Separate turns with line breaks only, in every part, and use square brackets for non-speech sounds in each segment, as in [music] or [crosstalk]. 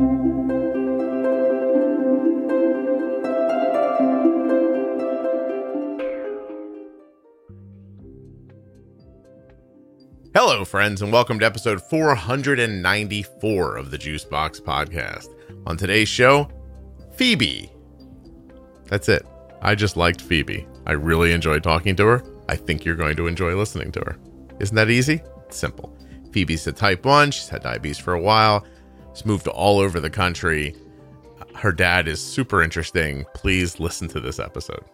Hello, friends, and welcome to episode 494 of the Juicebox Podcast. On today's show, Phoebe. That's it. I just liked Phoebe. I really enjoyed talking to her. I think you're going to enjoy listening to her. Isn't that easy? It's simple. Phoebe's a type 1. She's had diabetes for a while. She's moved all over the country. Her dad is super interesting. Please listen to this episode.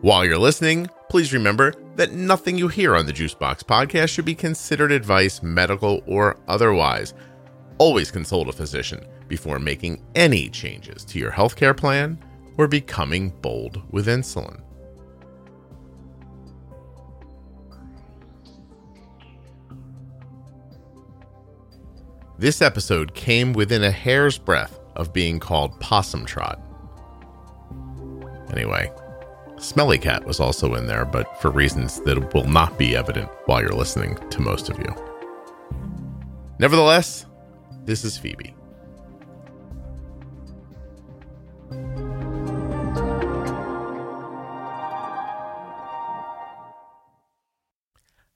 While you're listening, please remember that nothing you hear on the Juicebox podcast should be considered advice, medical or otherwise. Always consult a physician before making any changes to your healthcare plan or becoming bold with insulin. This episode came within a hair's breadth of being called Possum Trot. Anyway, Smelly Cat was also in there, but for reasons that will not be evident while you're listening to most of you. Nevertheless, this is Phoebe.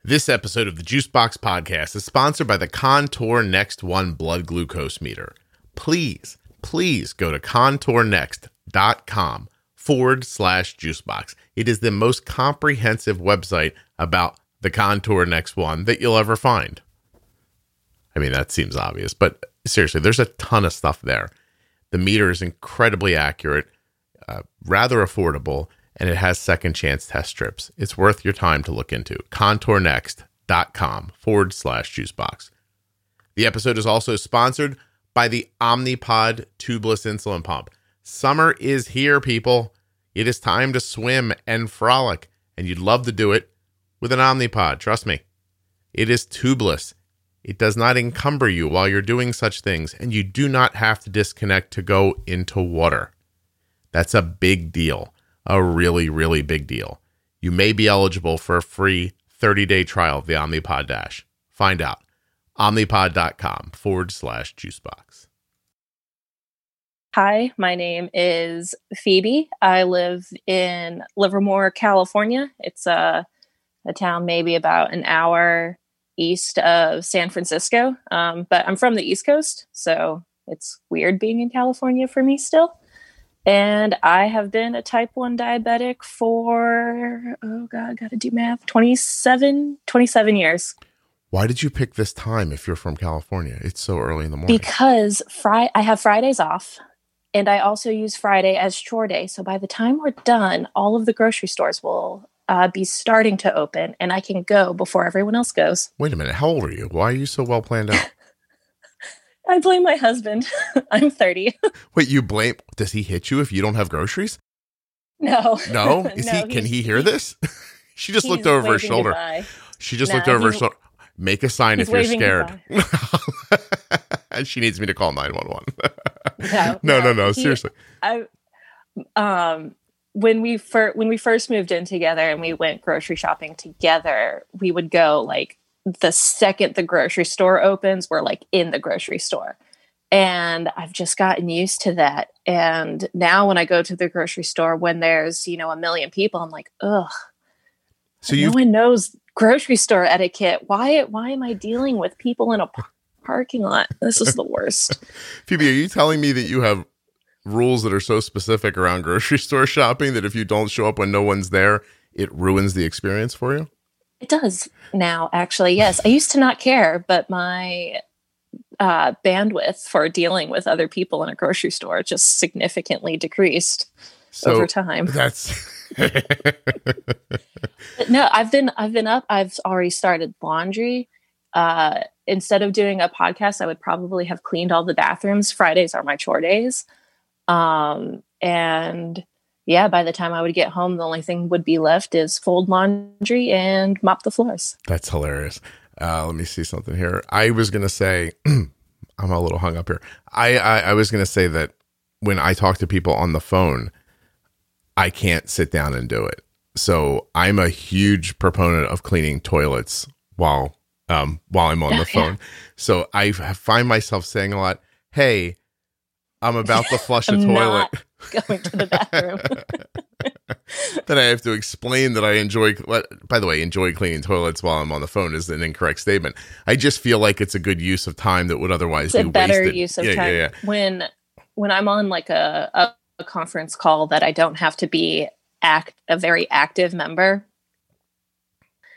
This episode of the Juicebox Podcast is sponsored by the Contour Next One blood glucose meter. Please, please go to contournext.com forward slash juicebox. It is the most comprehensive website about the Contour Next One that you'll ever find. I mean, that seems obvious, but seriously, there's a ton of stuff there. The meter is incredibly accurate, uh, rather affordable, and it has second chance test strips. It's worth your time to look into. Contournext.com forward slash juicebox. The episode is also sponsored by the Omnipod tubeless insulin pump. Summer is here, people. It is time to swim and frolic, and you'd love to do it with an Omnipod. Trust me. It is tubeless. It does not encumber you while you're doing such things, and you do not have to disconnect to go into water. That's a big deal a really, really big deal. You may be eligible for a free 30 day trial of the Omnipod Dash. Find out. Omnipod.com forward slash juicebox.
Hi, my name is Phoebe. I live in Livermore, California. It's a, a town maybe about an hour east of San Francisco, um, but I'm from the East Coast, so it's weird being in California for me still. And I have been a type 1 diabetic for, oh God, got to do math, 27, 27 years.
Why did you pick this time if you're from California? It's so early in the morning.
Because Friday, I have Fridays off and I also use Friday as chore day. So by the time we're done, all of the grocery stores will uh, be starting to open and I can go before everyone else goes.
Wait a minute. How old are you? Why are you so well planned out?
I blame my husband. [laughs] I'm 30. [laughs]
Wait, you blame? Does he hit you if you don't have groceries?
No.
No? [laughs] Is no, he? Can he hear this? she just looked over her shoulder. Goodbye. She just nah, looked over her shoulder. Make a sign if you're scared. and she needs me to call 911. no, no, no, no. He, seriously.
I, um, when we first when we first moved in together and we went grocery shopping together, we would go like the second the grocery store opens, we're like in the grocery store. And I've just gotten used to that. And now when I go to the grocery store, when there's, you know, a million people, I'm like, ugh. So no one knows grocery store etiquette. Why why am I dealing with people in a parking lot? This is the worst. [laughs]
Phoebe, are you telling me that you have rules that are so specific around [laughs] grocery store shopping that if you don't show up when no one's there, it ruins the experience for you?
It does now, actually. Yes. I used to not care, but my uh, bandwidth for dealing with other people in a grocery store just significantly decreased so over time.
That's [laughs]
no, I've been I've been up. I've already started laundry. Uh, instead of doing a podcast, I would probably have cleaned all the bathrooms. Fridays are my chore days, um, and yeah, by the time I would get home, the only thing would be left is fold laundry and mop the floors.
That's hilarious. Uh, let me see something here. I was gonna say, [clears throat] I'm a little hung up here. I, I, I was gonna say that when I talk to people on the phone, I can't sit down and do it. So I'm a huge proponent of cleaning toilets while um while I'm on the phone. Yeah. So I find myself saying a lot, "Hey, I'm about to flush a
I'm
toilet."
not [laughs] going to the bathroom. [laughs]
then I have to explain that I enjoy. By the way, enjoy cleaning toilets while I'm on the phone is an incorrect statement. I just feel like it's a good use of time that would otherwise
it's
be
a better
wasted.
use of
yeah,
time
Yeah, yeah.
when when i'm on like a, a, a conference call that i don't have to be act a very active member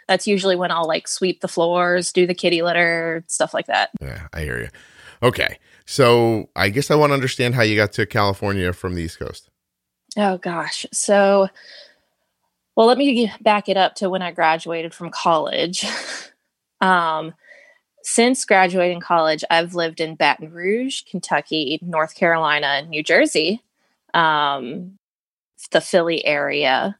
that's usually when i'll like sweep the floors do the kitty litter stuff like that
Yeah, I hear you. Okay, so I guess I want to understand how you got to California from the East Coast.
oh gosh. So well let me back it up to when i graduated from college. [laughs] Um since graduating college i've lived in baton rouge kentucky north carolina new jersey um the philly area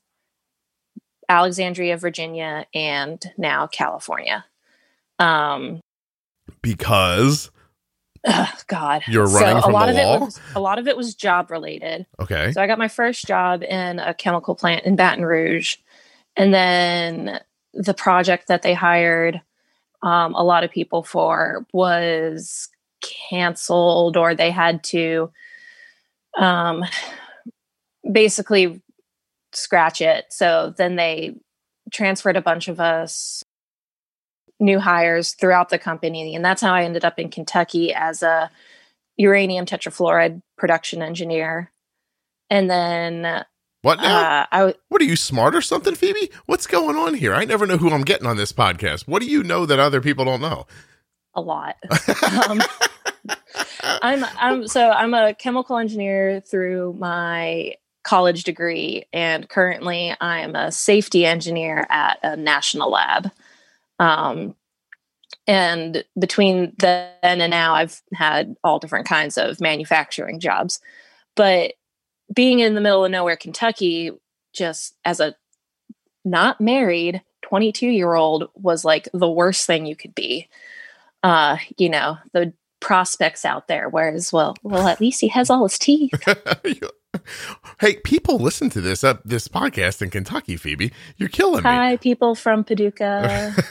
alexandria virginia and now california. Um
Because
ugh, god
You're running
so
from
a lot
the
of
law?
it was a lot of it was job related
okay,
so I got my first job in a chemical plant in Baton Rouge. And then the project that they hired um, a lot of people for was canceled or they had to um, basically scratch it. So then they transferred a bunch of us new hires throughout the company. And that's how I ended up in Kentucky as a uranium tetrafluoride production engineer. And then
what now?
uh, w-
what are you smart or something, Phoebe? What's going on here? I never know who I'm getting on this podcast. What do you know that other people don't know?
a lot. [laughs] um, I'm I'm so I'm a chemical engineer through my college degree, and currently I am a safety engineer at a national lab. Um, and between then and now, I've had all different kinds of manufacturing jobs. But being in the middle of nowhere, Kentucky, just as a not married 22 year old was like the worst thing you could be uh, you know, the prospects out there. Whereas, well, well, at least he has all his teeth. [laughs]
hey, people listen to this uh, this podcast in Kentucky, Phoebe. You're killing me.
Hi, people from Paducah. [laughs]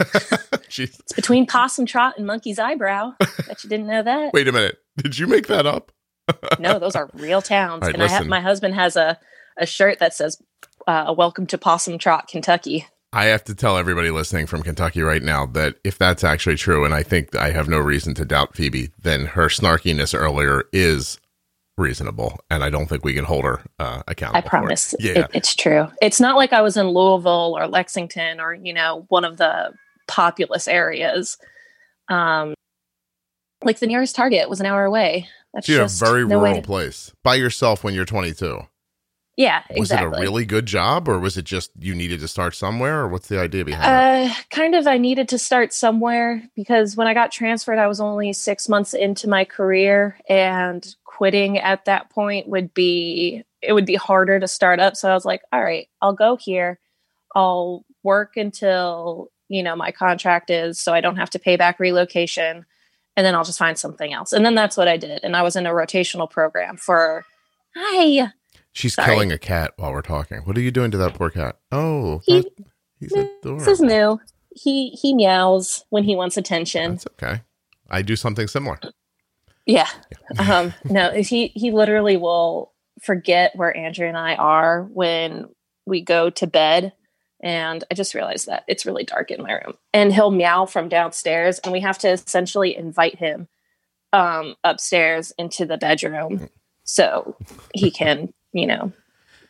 It's between Possum Trot and Monkey's Eyebrow. Bet you didn't know that.
Wait a minute. Did you make that up? [laughs]
No, those are real towns.
Right,
and I have my husband has a a shirt that says uh, "Welcome to Possum Trot, Kentucky."
I have to tell everybody listening from Kentucky right now that if that's actually true, and I think I have no reason to doubt Phoebe, then her snarkiness earlier is reasonable, and I don't think we can hold her uh, accountable.
I
for it.
promise,
Yeah.
it, it's true. It's not like I was in Louisville or Lexington or you know one of the populous areas. Um, like the nearest Target was an hour away. That's
So you're
just
a very
no
rural
to-
place by yourself when you're 22.
Yeah, exactly.
Was it a really good job, or was it just you needed to start somewhere, or what's the idea behind it?
Uh, kind of. I needed to start somewhere because when I got transferred, I was only six months into my career, and quitting at that point would be it would be harder to start up. So I was like, all right, I'll go here. I'll work until you know my contract is, so I don't have to pay back relocation, and then I'll just find something else. And then that's what I did. And I was in a rotational program for. Hi.
She's
sorry.
killing a cat while we're talking. What are you doing to that poor cat? Oh,
He-
that- he's
This is new. He he meows when he wants attention.
That's okay. I do something similar.
Yeah. Um, no, he he literally will forget where Andrew and I are when we go to bed. And I just realized that it's really dark in my room. And he'll meow from downstairs, and we have to essentially invite him um, upstairs into the bedroom so he can, you know,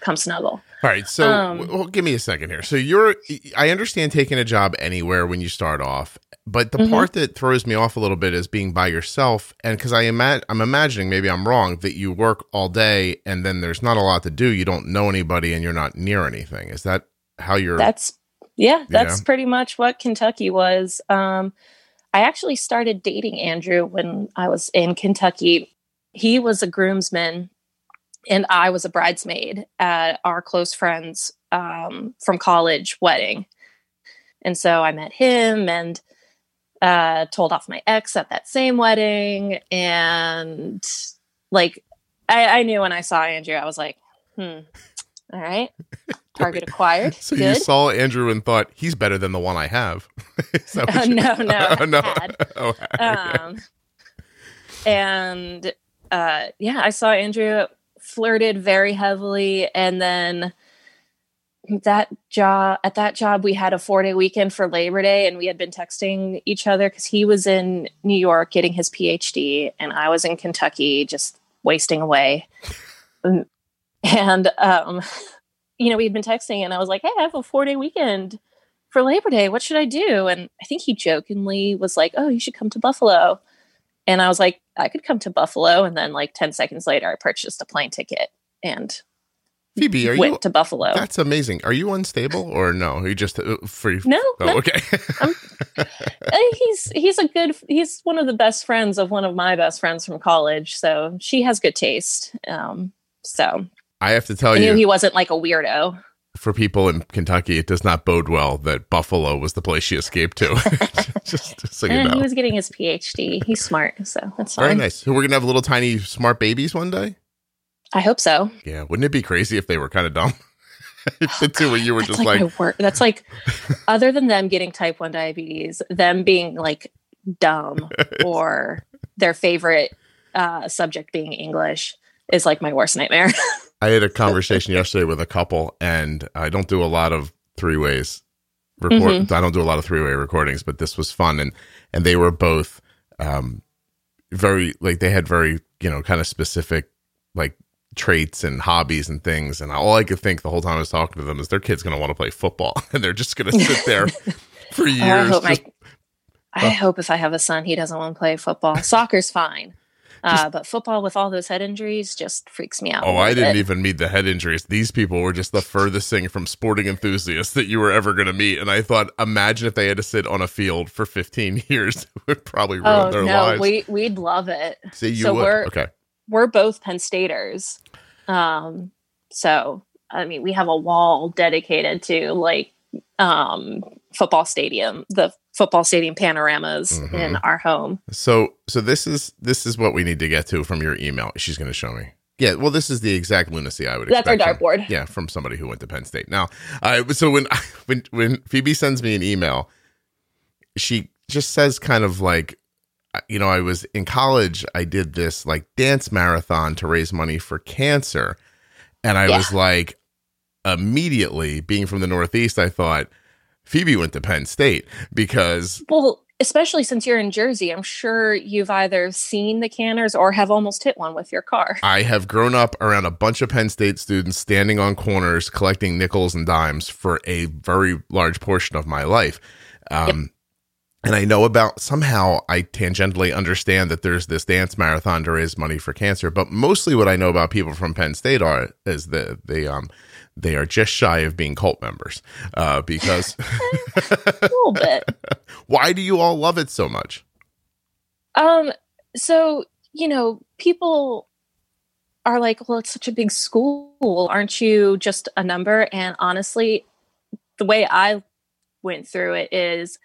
come snuggle.
All right, so
Um,
well, give me a second here. So you're, I understand taking a job anywhere when you start off, but the
Mhm.
part that throws me off a little bit is being by yourself, and because I ima- I'm imagining maybe I'm wrong that you work all day and then there's not a lot to do. You don't know anybody and you're not near anything. Is that how you're?
That's yeah, that's pretty much what Kentucky was. Um, I actually started dating Andrew when I was in Kentucky. He was a groomsman, and I was a bridesmaid at our close friends um, from college wedding. And so I met him and uh, told off my ex at that same wedding. And like, I, I knew when I saw Andrew, I was like, hmm, all right, target [laughs] acquired.
so
Good.
you saw Andrew and thought he's better than the one I have. [laughs] Is that what [laughs]
Uh,
you-
no, no,
Oh, no.
had.
Oh, had.
um, and uh, yeah, I saw Andrew flirted very heavily, and then that job at that job we had a four day weekend for labor day and we had been texting each other because he was in new york getting his phd and i was in kentucky just wasting away. And um you know we had been texting and i was like hey i have a four day weekend for labor day. What should i do? And i think he jokingly was like oh you should come to buffalo and i was like i could come to buffalo and then like 10 seconds later i purchased a plane ticket and
Phoebe, are
went
you?
to Buffalo.
That's amazing. Are you unstable or no? Are you just uh, free?
No,
Oh,
no.
okay. [laughs]
Uh, he's he's a good he's one of the best friends of one of my best friends from college. So she has good taste. Um, so
I have to tell
I knew
you,
he wasn't like a weirdo.
For people in Kentucky, it does not bode well that Buffalo was the place she escaped to. [laughs] [laughs] just, just so you know.
he was getting his PhD. He's smart, so that's
Very nice. So we're gonna have little tiny smart babies one day.
I hope so.
Yeah, wouldn't it be crazy if they were kind of dumb? [laughs] two of you were just
like,
like.
That's like other than them getting type one diabetes, them being like dumb or their favorite uh, subject being English is like my worst nightmare. [laughs]
I had a conversation yesterday with a couple, and I don't do a lot of three ways. Record.
Mm-hmm.
I don't do a lot of three way recordings, but this was fun, and and they were both um very like they had very you know kind of specific like traits and hobbies and things, and all I could think the whole time I was talking to them is their kid's going to want to play football, [laughs] and they're just going to sit there [laughs] for
I
years.
hope, my,
just-
I hope if I have a son, he doesn't want to play football. Soccer's fine. Uh, but football with all those head injuries just freaks me out.
Oh, I didn't
bit.
even meet the head injuries. These people were just the furthest thing from sporting enthusiasts that you were ever going to meet. And I thought, imagine if they had to sit on a field for 15 [laughs] years, it would probably ruin
Oh
their
no,
lives.
we we'd love it.
See, you
so
would.
we're-
Okay.
We're both Penn Staters, um, so I mean we have a wall dedicated to like um, football stadium, the football stadium panoramas
Mhm.
in our home.
So, so this is this is what we need to get to from your email. She's going to show me. Yeah, well, this is the exact lunacy I would
That's our
expect. from-
dartboard.
yeah, from somebody who went to Penn State. Now, I so when [laughs] when when Phoebe sends me an email, she just says kind of like, uh, you know, I was in college. I did this like dance marathon to raise money for cancer, and I
Yeah.
was like, immediately being from the Northeast, I thought Phoebe went to Penn State because
Well, especially since you're in Jersey, I'm sure you've either seen the canners or have almost hit one with your car.
I have grown up around a bunch of Penn State students standing on corners collecting nickels and dimes for a very large portion of my life. Um, And I know about somehow I tangentially understand that there's this dance marathon to raise money for cancer, but mostly what I know about people from Penn State are is that they um they are just shy of being cult members. Uh, because [laughs]
a little bit. [laughs]
why do you all love it so much?
Um, so you know, people are like, "Well, it's such a big school, aren't you just a number?" And honestly, the way I went through it is,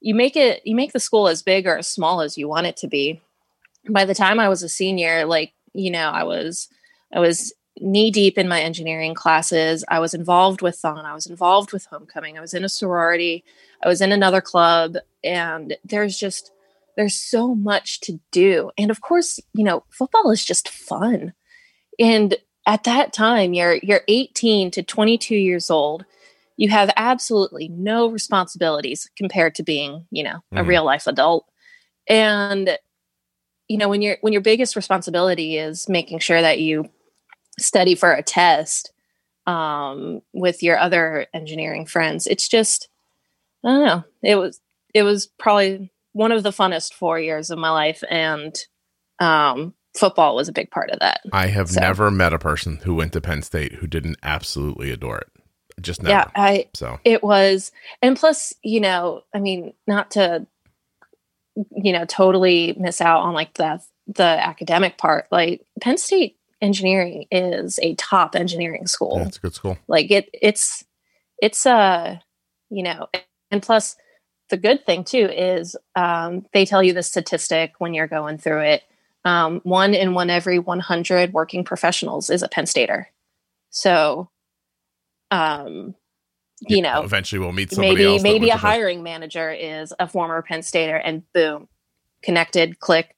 you make it, you make the school as big or as small as you want it to be. By the time I was a senior, like you know, I was, I was knee deep in my engineering classes. I was involved with Thon. I was involved with homecoming. I was in a sorority. I was in another club, and there's just there's so much to do and of course you know football is just fun and at that time you're you're 18 to 22 years old you have absolutely no responsibilities compared to being you know a
Mhm.
real life adult and you know when your when your biggest responsibility is making sure that you study for a test um, with your other engineering friends it's just i don't know it was it was probably one of the funnest four years of my life and um, football was a big part of that
I have
So-
never met a person who went to Penn State who didn't absolutely adore it. Just never.
yeah i
So
it was and plus you know i mean not to you know totally miss out on like the the academic part like penn state engineering is a top engineering school
yeah, it's a good school.
like it it's it's uh you know and plus the good thing too is um, they tell you the statistic when you're going through it um, one in one every 100 working professionals is a penn stater so um you know
eventually we'll meet somebody
maybe
else.
maybe a hiring manager is a former penn stater and boom connected click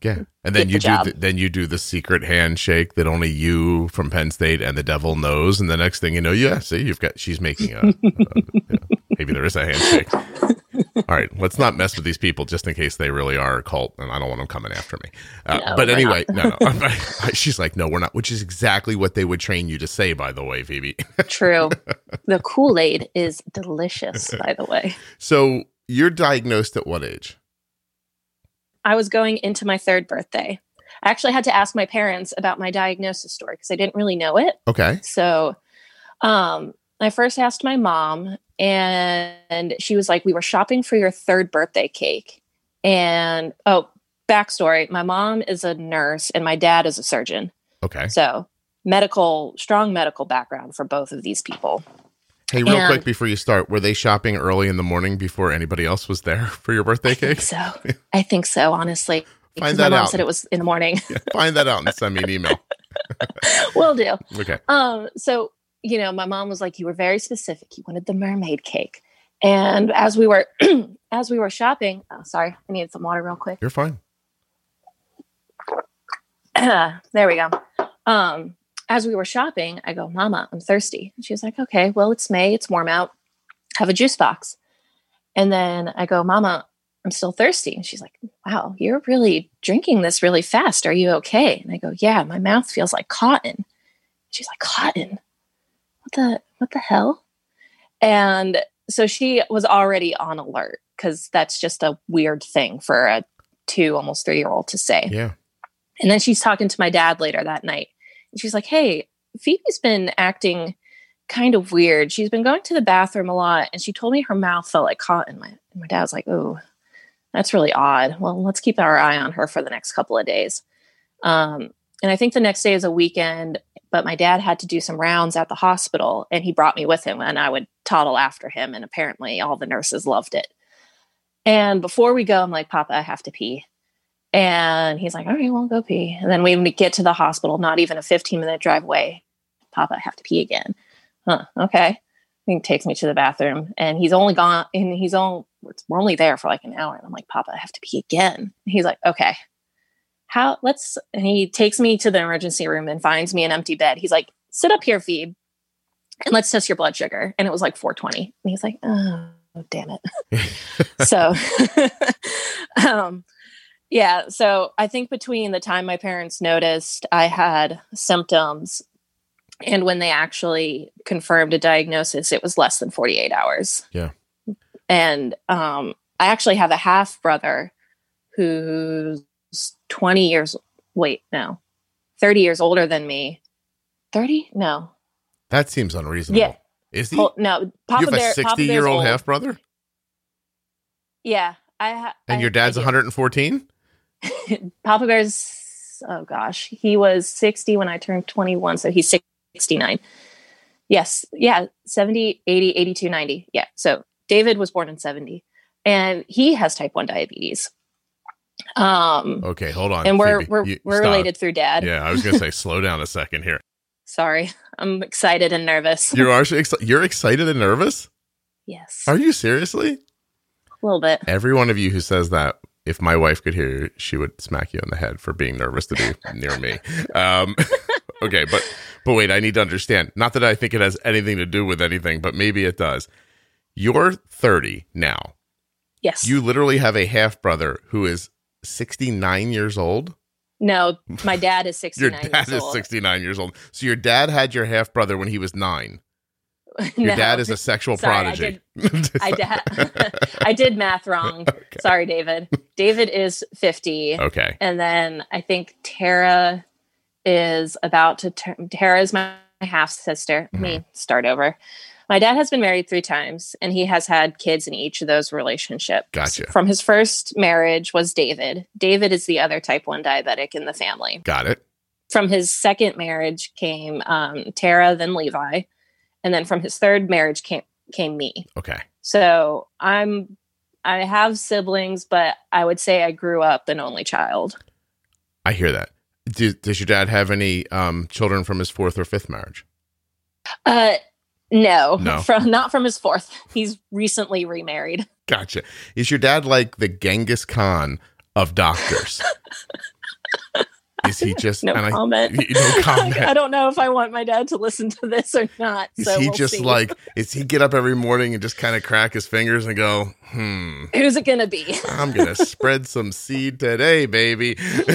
Yeah, and then you
the
do then you do the secret handshake that only you from Penn State and the devil knows, and the next thing you know, yeah, see, you've got she's making a, a- yeah, maybe there is a handshake. All right, let's not mess with these people just in case they really are a cult, and I don't want them coming after me. Uh,
No,
but anyway, no, no, [laughs] she's like, no, we're not, which is exactly what they would train you to say, by the way, Phoebe. [laughs]
True. the Kool Aid is delicious, by the way.
so you're diagnosed at what age?
I was going into my third birthday. I actually had to ask my parents about my diagnosis story because I didn't really know it.
Okay,
So um, I first asked my mom, and she was like, We were shopping for your third birthday cake. And oh, backstory my mom is a nurse, and my dad is a surgeon.
okay.
So, medical, strong medical background for both of these people.
Hey, real
And-
quick before you start, were they shopping early in the morning before anybody else was there [laughs] for your birthday
I think
cake?
so. [laughs] I think so, honestly.
Find that
my mom
out.
said it was in the morning. [laughs]
Find that out and send me an email.
Will do.
Okay.
Um, so you know, my mom was like, "You were very specific. You wanted the mermaid cake." And as we were [clears throat] as we were shopping, oh, sorry, I needed some water real quick.
You're fine. [clears throat]
there we go. Um, as we were shopping, I go, "Mama, I'm thirsty." And she was like, "Okay, well, it's May. It's warm out. Have a juice box." And then I go, "Mama, I'm still thirsty." And she's like, "Wow, you're really drinking this really fast. Are you okay?" And I go, "Yeah, my mouth feels like cotton." She's like, "Cotton? What the what the hell?" And so she was already on alert because that's just a weird thing for a two, almost three year old to say.
Yeah.
And then she's talking to my dad later that night. And she's like, Hey, Phoebe's been acting kind of weird. She's been going to the bathroom a lot. And she told me her mouth felt like cotton. My, my dad's like, Oh, that's really odd. Well, let's keep our eye on her for the next couple of days. Um, and I think the next day is a weekend, but my dad had to do some rounds at the hospital and he brought me with him and I would toddle after him. And apparently all the nurses loved it. And before we go, I'm like, Papa, I have to pee. And he's like, all right, well, go pee. And then we get to the hospital, not even a 15 minute drive away. Papa, I have to pee again. Huh, okay. He takes me to the bathroom and he's only gone and he's only, we're only there for like an hour. And I'm like, Papa, I have to pee again. He's like, okay. How, let's, and he takes me to the emergency room and finds me an empty bed. He's like, sit up here, Phoebe, and let's test your blood sugar. And it was like 420. And he's like, oh, damn it. [laughs] so, [laughs] um, yeah. So I think between the time my parents noticed I had symptoms and when they actually confirmed a diagnosis, it was less than 48 hours.
Yeah.
And um, I actually have a half brother who's 20 years, wait, no, 30 years older than me. 30? No.
That seems unreasonable.
Yeah.
Is he?
Hol- no. Papa
you have a
Bear, Papa
60
Bear's
year old
old.
half brother?
Yeah. I ha-
And your dad's
I do.
114? [laughs]
Papa Bear's, oh gosh, he was 60 when I turned 21. So he's 69. Yes. Yeah. 70, 80, 82, 90. Yeah. So David was born in 70 and he has type 1 diabetes. Um,
Okay, hold on.
and we're,
Phoebe.
we're,
You-
we're
stop.
related through dad.
Yeah, I was going to say, [laughs] slow down a second here.
Sorry. I'm excited and nervous.
You are [laughs] exci- you're excited and nervous?
yes.
Are you seriously?
a little bit.
Every one of you who says that, if my wife could hear you, she would smack you in the head for being nervous to be [laughs] near me. Um, [laughs] okay, but but wait, I need to understand. Not that I think it has anything to do with anything, but maybe it does. You're 30 now.
Yes.
You literally have a half brother who is 69 years old.
no, my dad is [laughs] 69 Your
dad
years
is
old.
69 years old. So your dad had your half brother when he was nine. [laughs] Your
No.
dad is a sexual
Sorry, I
prodigy.
I did, [laughs] I did math wrong. [laughs] Sorry, David. David is 50.
okay.
And then I think Tara is about to turn. Tara is my half sister.
Mm-hmm.
Me start over. My dad has been married three times, and he has had kids in each of those relationships.
Gotcha.
From his first marriage was David. David is the other type one diabetic in the family.
Got it.
From his second marriage came um, Tara, then Levi, and then from his third marriage came came me.
Okay.
So I'm I have siblings, but I would say I grew up an only child.
I hear that. Do, does your dad have any um, children from his fourth or fifth marriage?
Uh no,
No. [laughs]
from not from his fourth. He's recently remarried.
Gotcha. Is your dad like the Genghis Khan of doctors? [laughs] he [laughs] just
no
I-
comment.
no [laughs] comment.
I don't know if I want my dad to listen to this or not.
Is
so
he
we'll
just
see.
like is he get up every morning and just kind of crack his fingers and go, hmm,
who's it gonna be?
I'm gonna spread some seed today, baby. [laughs]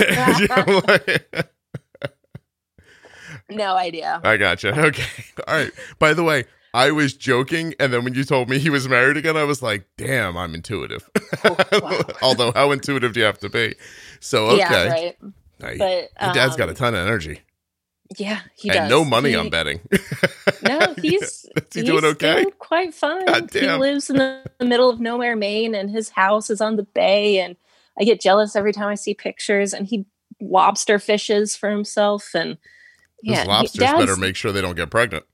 no idea.
I gotcha. Okay. All right. By the way, I was joking, and then when you told me he was married again, I was like, damn, I'm intuitive.
Oh, wow.
Although, how intuitive do you have to be? So, okay.
Yeah, right. But
your dad's got a
um,
ton of energy
Yeah, he
and
does.
no money,
He-
I'm betting. [laughs]
No, he's [laughs]
he
he's
doing okay?
quite fine. He lives in the, the middle of nowhere, Maine, and his house is on the bay. And I get jealous every time I see pictures. And he lobster fishes for himself. And yeah, he-
lobsters
Dad's-
better make sure they don't get pregnant.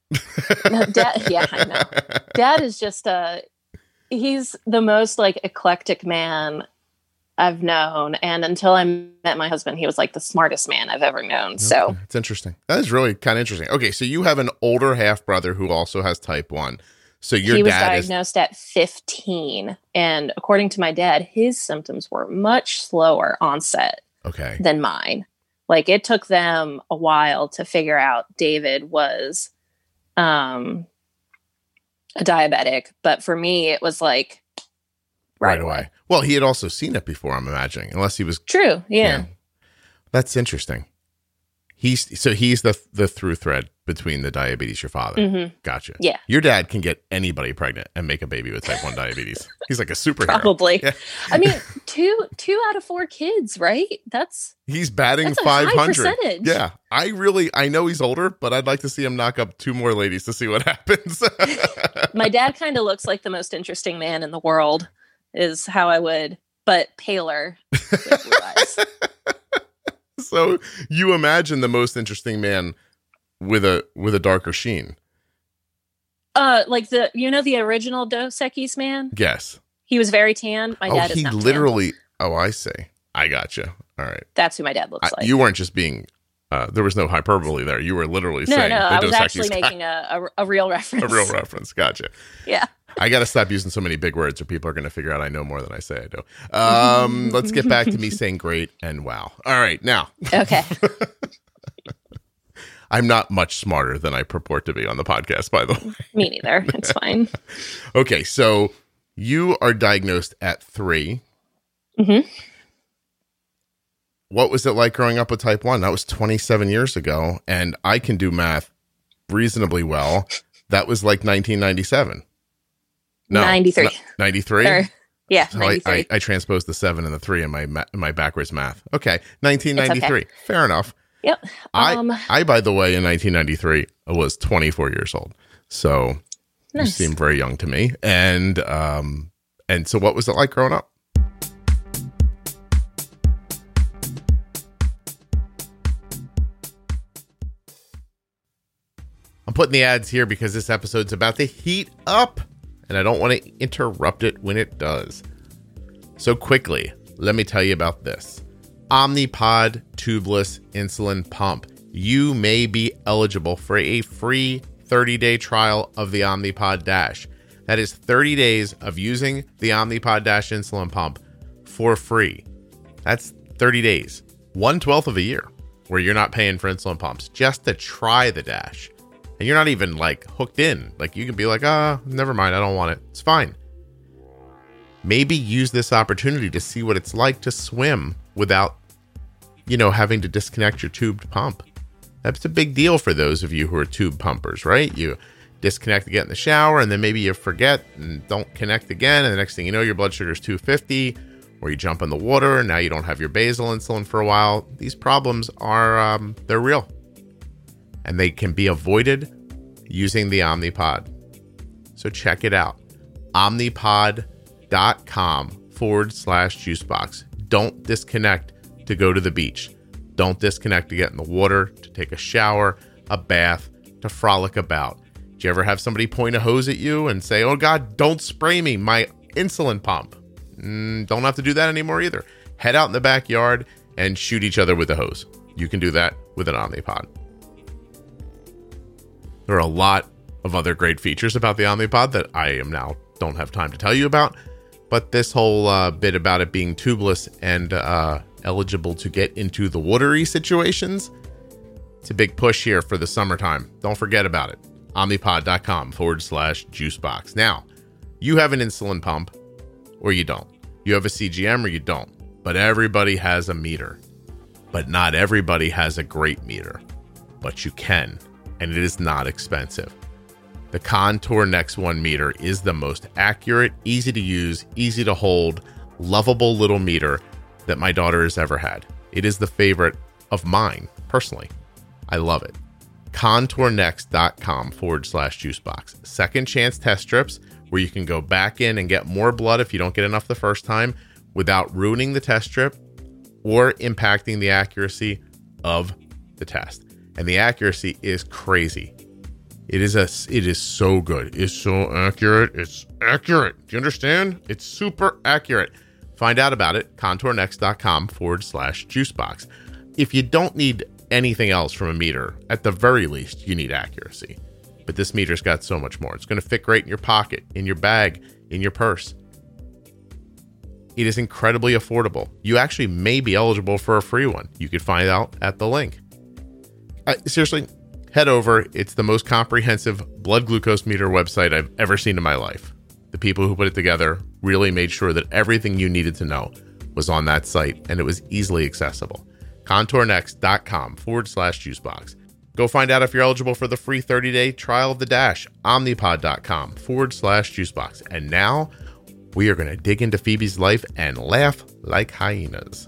No, dad- yeah, I know. [laughs] Dad is just a he's the most like eclectic man I've known. And until I met my husband, he was like the smartest man I've ever known. So
it's interesting. That is really kind of interesting. Okay, so you have an older half brother who also has type one. So your
he was
dad is
diagnosed at 15. And according to my dad, his symptoms were much slower onset
okay.
than mine. Like it took them a while to figure out David was um a diabetic, but for me it was like
Right, away. Well, he had also seen it before, I'm imagining, unless he was
True. Yeah.
That's interesting. He's so he's the the through thread between the diabetes your father.
hmm
Gotcha.
Yeah.
Your dad can get anybody pregnant and make a baby with type 1 diabetes. [laughs] He's like a superhero.
Probably.
Yeah.
I mean, [laughs] two two out of four kids, right? That's
He's batting
That's
500. Yeah. I really I know he's older, but I'd like to see him knock up two more ladies to see what [laughs] happens.
my dad kind of looks like the most interesting man in the world, is how I would, but paler with blue eyes. [laughs]
so you imagine the most interesting man with a with a darker sheen.
Uh, like the you know the original Dos Equis man.
Yes.
He was very tan. My
oh,
dad is
he
not tan.
literally Oh, I see. I gotcha. All right.
That's who my dad looks
I-
like.
you weren't just being uh, there was no hyperbole there. You were literally
no,
saying
no,
the
I was actually
guy-
making a, a, a real reference. [laughs]
a real reference. Gotcha.
Yeah.
I got to stop using so many big words or people are going to figure out I know more than I say I do. Um, let's get back to me saying great and wow. All right. Now,
Okay. [laughs]
I'm not much smarter than I purport to be on the podcast, by the way.
Me neither. It's fine. [laughs]
Okay. So you are diagnosed at 3
mm-hmm.
What was it like growing up with type 1? That was 27 years ago. And I can do math reasonably well. That was like 1997. No,
ninety
three. Ninety
three. Yeah,
So I, I, I transposed the seven and the three in my ma- my backwards math. Okay, 1993. Fair enough.
yep.
I,
Um,
I, by the way, in 1993 was 24 years old. So you seem very young to me. And um, and so what was it like growing up? I'm putting the ads here because this episode's about to heat up, and I don't want to interrupt it when it does. So, quickly, let me tell you about this Omnipod tubeless insulin pump. You may be eligible for a free 30 day trial of the Omnipod Dash. That is 30 days of using the Omnipod Dash insulin pump for free. That's 30 days, one twelfth of a year, where you're not paying for insulin pumps just to try the Dash. And you're not even like hooked in. Like you can be like, ah, never mind, I don't want it. It's fine maybe use this opportunity to see what it's like to swim without, you know, having to disconnect your tubed pump. That's a big deal for those of you who are tube pumpers, right? You disconnect to get in the shower and then maybe you forget and don't connect again. And the next thing you know, your blood sugar is 250, or you jump in the water and now you don't have your basal insulin for a while. These problems are, um, they're real and they can be avoided using the Omnipod. So check it out. omnipod.com forward slash juicebox. Don't disconnect to go to the beach. Don't disconnect to get in the water, to take a shower, a bath, to frolic about. Do you ever have somebody point a hose at you and say, Oh God, don't spray me, my insulin pump? Mm, don't have to do that anymore either. Head out in the backyard and shoot each other with a hose. You can do that with an Omnipod. There are a lot of other great features about the Omnipod that I am now don't have time to tell you about. But this whole uh, bit about it being tubeless and uh, eligible to get into the watery situations, it's a big push here for the summertime. Don't forget about it. Omnipod.com forward slash juicebox. Now, you have an insulin pump or you don't. You have a CGM or you don't. But everybody has a meter. But not everybody has a great meter. But you can, and it is not expensive. The Contour Next One meter is the most accurate, easy to use, easy to hold, lovable little meter that my daughter has ever had. It is the favorite of mine, personally. I love it. ContourNext.com forward slash juicebox. Second chance test strips where you can go back in and get more blood if you don't get enough the first time without ruining the test strip or impacting the accuracy of the test. And the accuracy is crazy. It is a it is so good. It's so accurate. It's accurate. Do you understand? It's super accurate. Find out about it, contournext.com forward slash juicebox. If you don't need anything else from a meter, at the very least, you need accuracy. But this meter's got so much more. It's going to fit great in your pocket, in your bag, in your purse. It is incredibly affordable. You actually may be eligible for a free one. You could find out at the link. Uh, seriously, head over. It's the most comprehensive blood glucose meter website I've ever seen in my life. The people who put it together really made sure that everything you needed to know was on that site and it was easily accessible. ContourNext.com forward slash juicebox. Go find out if you're eligible for the free 30 day trial of the Dash. Omnipod.com forward slash juicebox. And now we are going to dig into Phoebe's life and laugh like hyenas.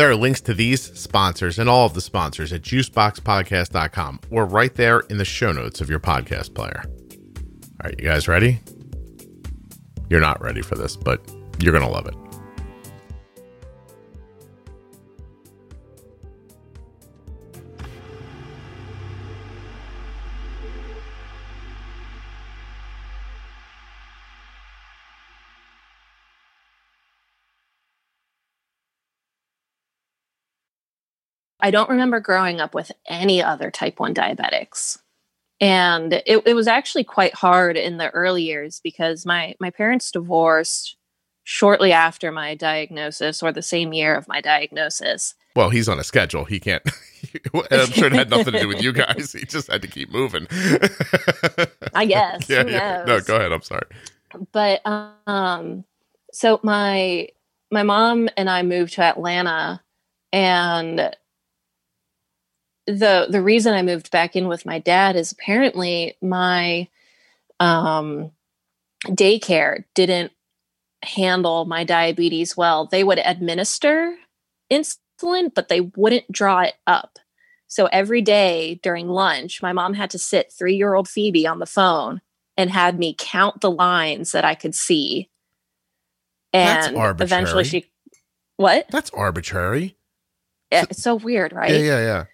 There are links to these sponsors and all of the sponsors at juiceboxpodcast.com or right there in the show notes of your podcast player. All right, you guys ready? You're not ready for this, but you're going to love it.
I don't remember growing up with any other type 1 diabetics. And it, it was actually quite hard in the early years because my, my parents divorced shortly after my diagnosis or the same year of my diagnosis.
Well, he's on a schedule. He can't. [laughs] I'm sure it had nothing to do with you [laughs] guys. He just had to keep moving.
I guess.
yeah, yeah. No, go ahead. I'm sorry.
But um, so my my mom and I moved to Atlanta, and the the reason I moved back in with my dad is apparently my um, daycare didn't handle my diabetes well. They would administer insulin, but they wouldn't draw it up. So every day during lunch, my mom had to sit three year old Phoebe on the phone and had me count the lines that I could see. And eventually she, what?
That's arbitrary.
Yeah, it's so weird, right?
Yeah, yeah, yeah.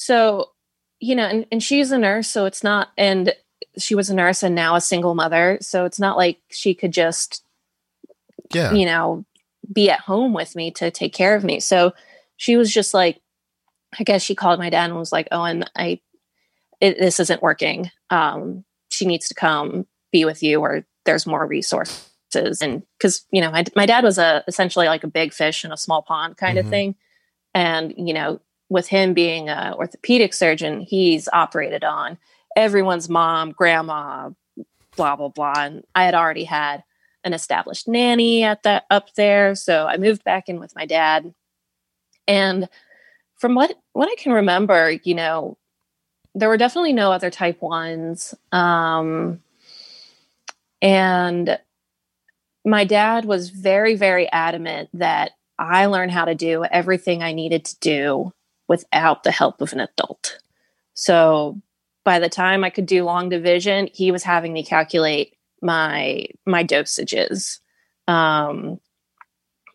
So, you know, and, and she's a nurse, so it's not, and she was a nurse and now a single mother. So it's not like she could just,
yeah,
you know, be at home with me to take care of me. So she was just like, I guess she called my dad and was like, "Oh, and I, it, this isn't working. Um, she needs to come be with you, or there's more resources." And because you know, my my dad was a essentially like a big fish in a small pond kind mm-hmm. of thing, and you know, with him being an orthopedic surgeon, he's operated on everyone's mom, grandma, blah blah blah. And I had already had an established nanny at that up there, so I moved back in with my dad. And from what what I can remember, you know, there were definitely no other type ones, um, and my dad was very very adamant that I learned how to do everything I needed to do without the help of an adult. So by the time I could do long division, he was having me calculate my my dosages. Um,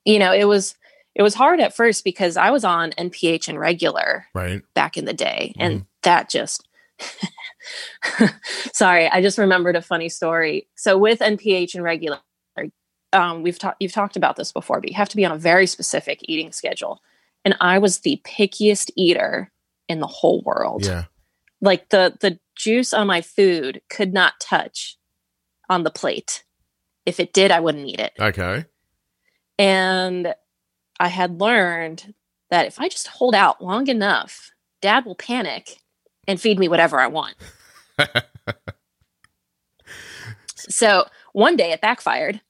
you know, it was it was hard at first because I was on NPH and regular
right
back in the day, mm-hmm. and that just [laughs] sorry, I just remembered a funny story. So with NPH and regular, um, we've talked you've talked about this before, but you have to be on a very specific eating schedule and I was the pickiest eater in the whole world.
Yeah.
Like the the juice on my food could not touch on the plate. If it did, I wouldn't eat it.
Okay.
And I had learned that if I just hold out long enough, dad will panic and feed me whatever I want. [laughs] so one day it backfired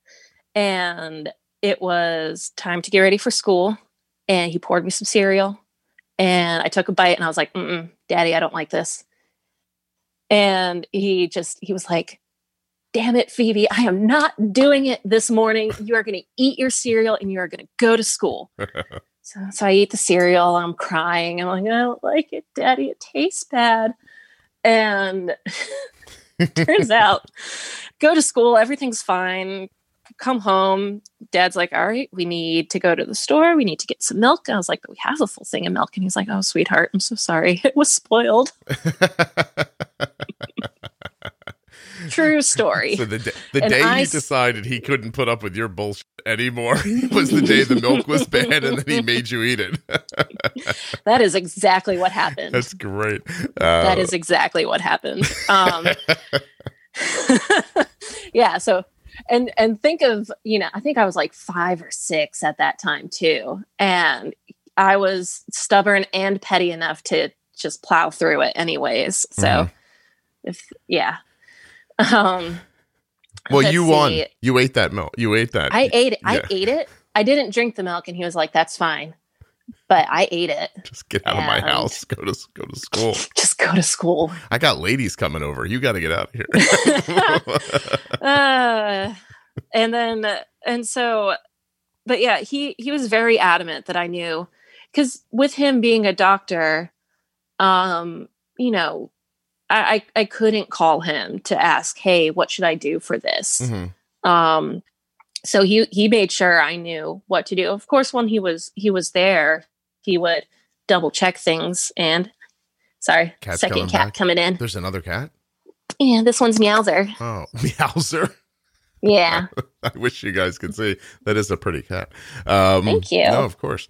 and it was time to get ready for school. And he poured me some cereal and I took a bite and I was like, Daddy, I don't like this. And he just, he was like, damn it, Phoebe, I am not doing it this morning. You are going to eat your cereal and you are going to go to school. [laughs] so, so I eat the cereal. I'm crying. I'm like, I don't like it, Daddy. It tastes bad. And [laughs] turns [laughs] out, go to school. Everything's fine. Come home. Dad's like, all right, we need to go to the store. We need to get some milk. And I was like, but we have a full thing of milk. And he's like, oh, sweetheart, I'm so sorry. [laughs] It was spoiled. [laughs] True story.
So the, d- the day I he decided he couldn't put up with your bullshit anymore [laughs] was the day the milk was bad and then he made you eat it.
that is exactly what happened.
That's great.
Uh, that is exactly what happened. Um, yeah. So, and, and think of, you know, I think I was like five or six at that time too. And I was stubborn and petty enough to just plow through it anyways. So, mm. if, yeah, um,
well, you see. won. You ate that milk. You ate that.
I ate it. Yeah. I ate it. I didn't drink the milk, and he was like, "That's fine." But I ate it.
Just get out of my house. Go to go to school. [laughs]
Just go to school.
I got ladies coming over. You got to get out of here. [laughs]
uh, and then and so, but yeah, he he was very adamant that I knew because with him being a doctor, um, you know, I, I couldn't call him to ask, hey, what should I do for this? Mm-hmm. Um, so he he made sure I knew what to do. Of course, when he was he was there, he would double check things. And sorry, Cat's second cat back. coming in.
There's another cat.
Yeah, this one's Meowser.
Oh, [laughs] Meowser.
Yeah. [laughs]
I wish you guys could see. That is a pretty cat. Um,
Thank you.
No, of course.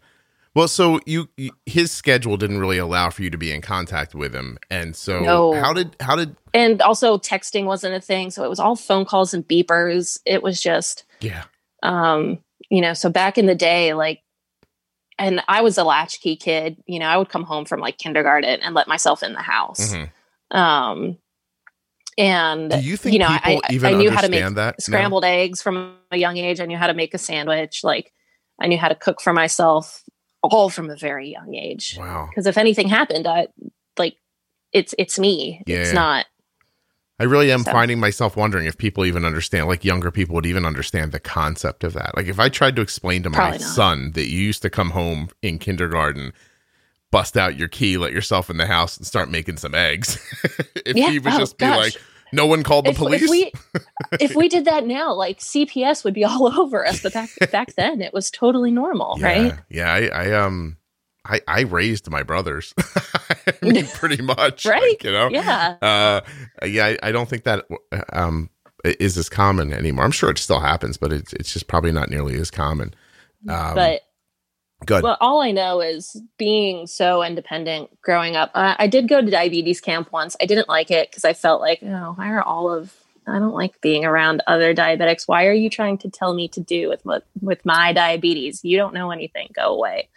Well, so you, his schedule didn't really allow for you to be in contact with him, and so no. how did how did
and also texting wasn't a thing, so it was all phone calls and beepers. It was just
yeah,
um, you know. So back in the day, like, and I was a latchkey kid. You know, I would come home from like kindergarten and let myself in the house. Mm-hmm. Um, and
do you think you know I, I, knew how to make that
scrambled eggs from a young age. I knew how to make a sandwich. Like I knew how to cook for myself all from a very young age.
Wow.
Because if anything happened, I like it's it's me. Yeah. It's not.
I really am so. finding myself wondering if people even understand, like younger people would even understand the concept of that. Like if I tried to explain to my son that you used to come home in kindergarten, bust out your key, let yourself in the house, and start making some eggs, [laughs] if yeah. he would oh, just be gosh. like, no one called the if, police.
If we, [laughs] if we did that now, like CPS would be all [laughs] over us. But back back then, it was totally normal,
yeah,
right?
Yeah, I, I um, I I raised my brothers, I [laughs] mean, pretty much,
right?
Like, you know,
yeah,
uh, yeah. I, I don't think that um is as common anymore. I'm sure it still happens, but it's it's just probably not nearly as common.
Um, but
Good.
Well, all I know is being so independent growing up. Uh, I did go to diabetes camp once. I didn't like it because I felt like, oh, why are all of I don't like being around other diabetics. Why are you trying to tell me to do with with my diabetes? You don't know anything. Go away.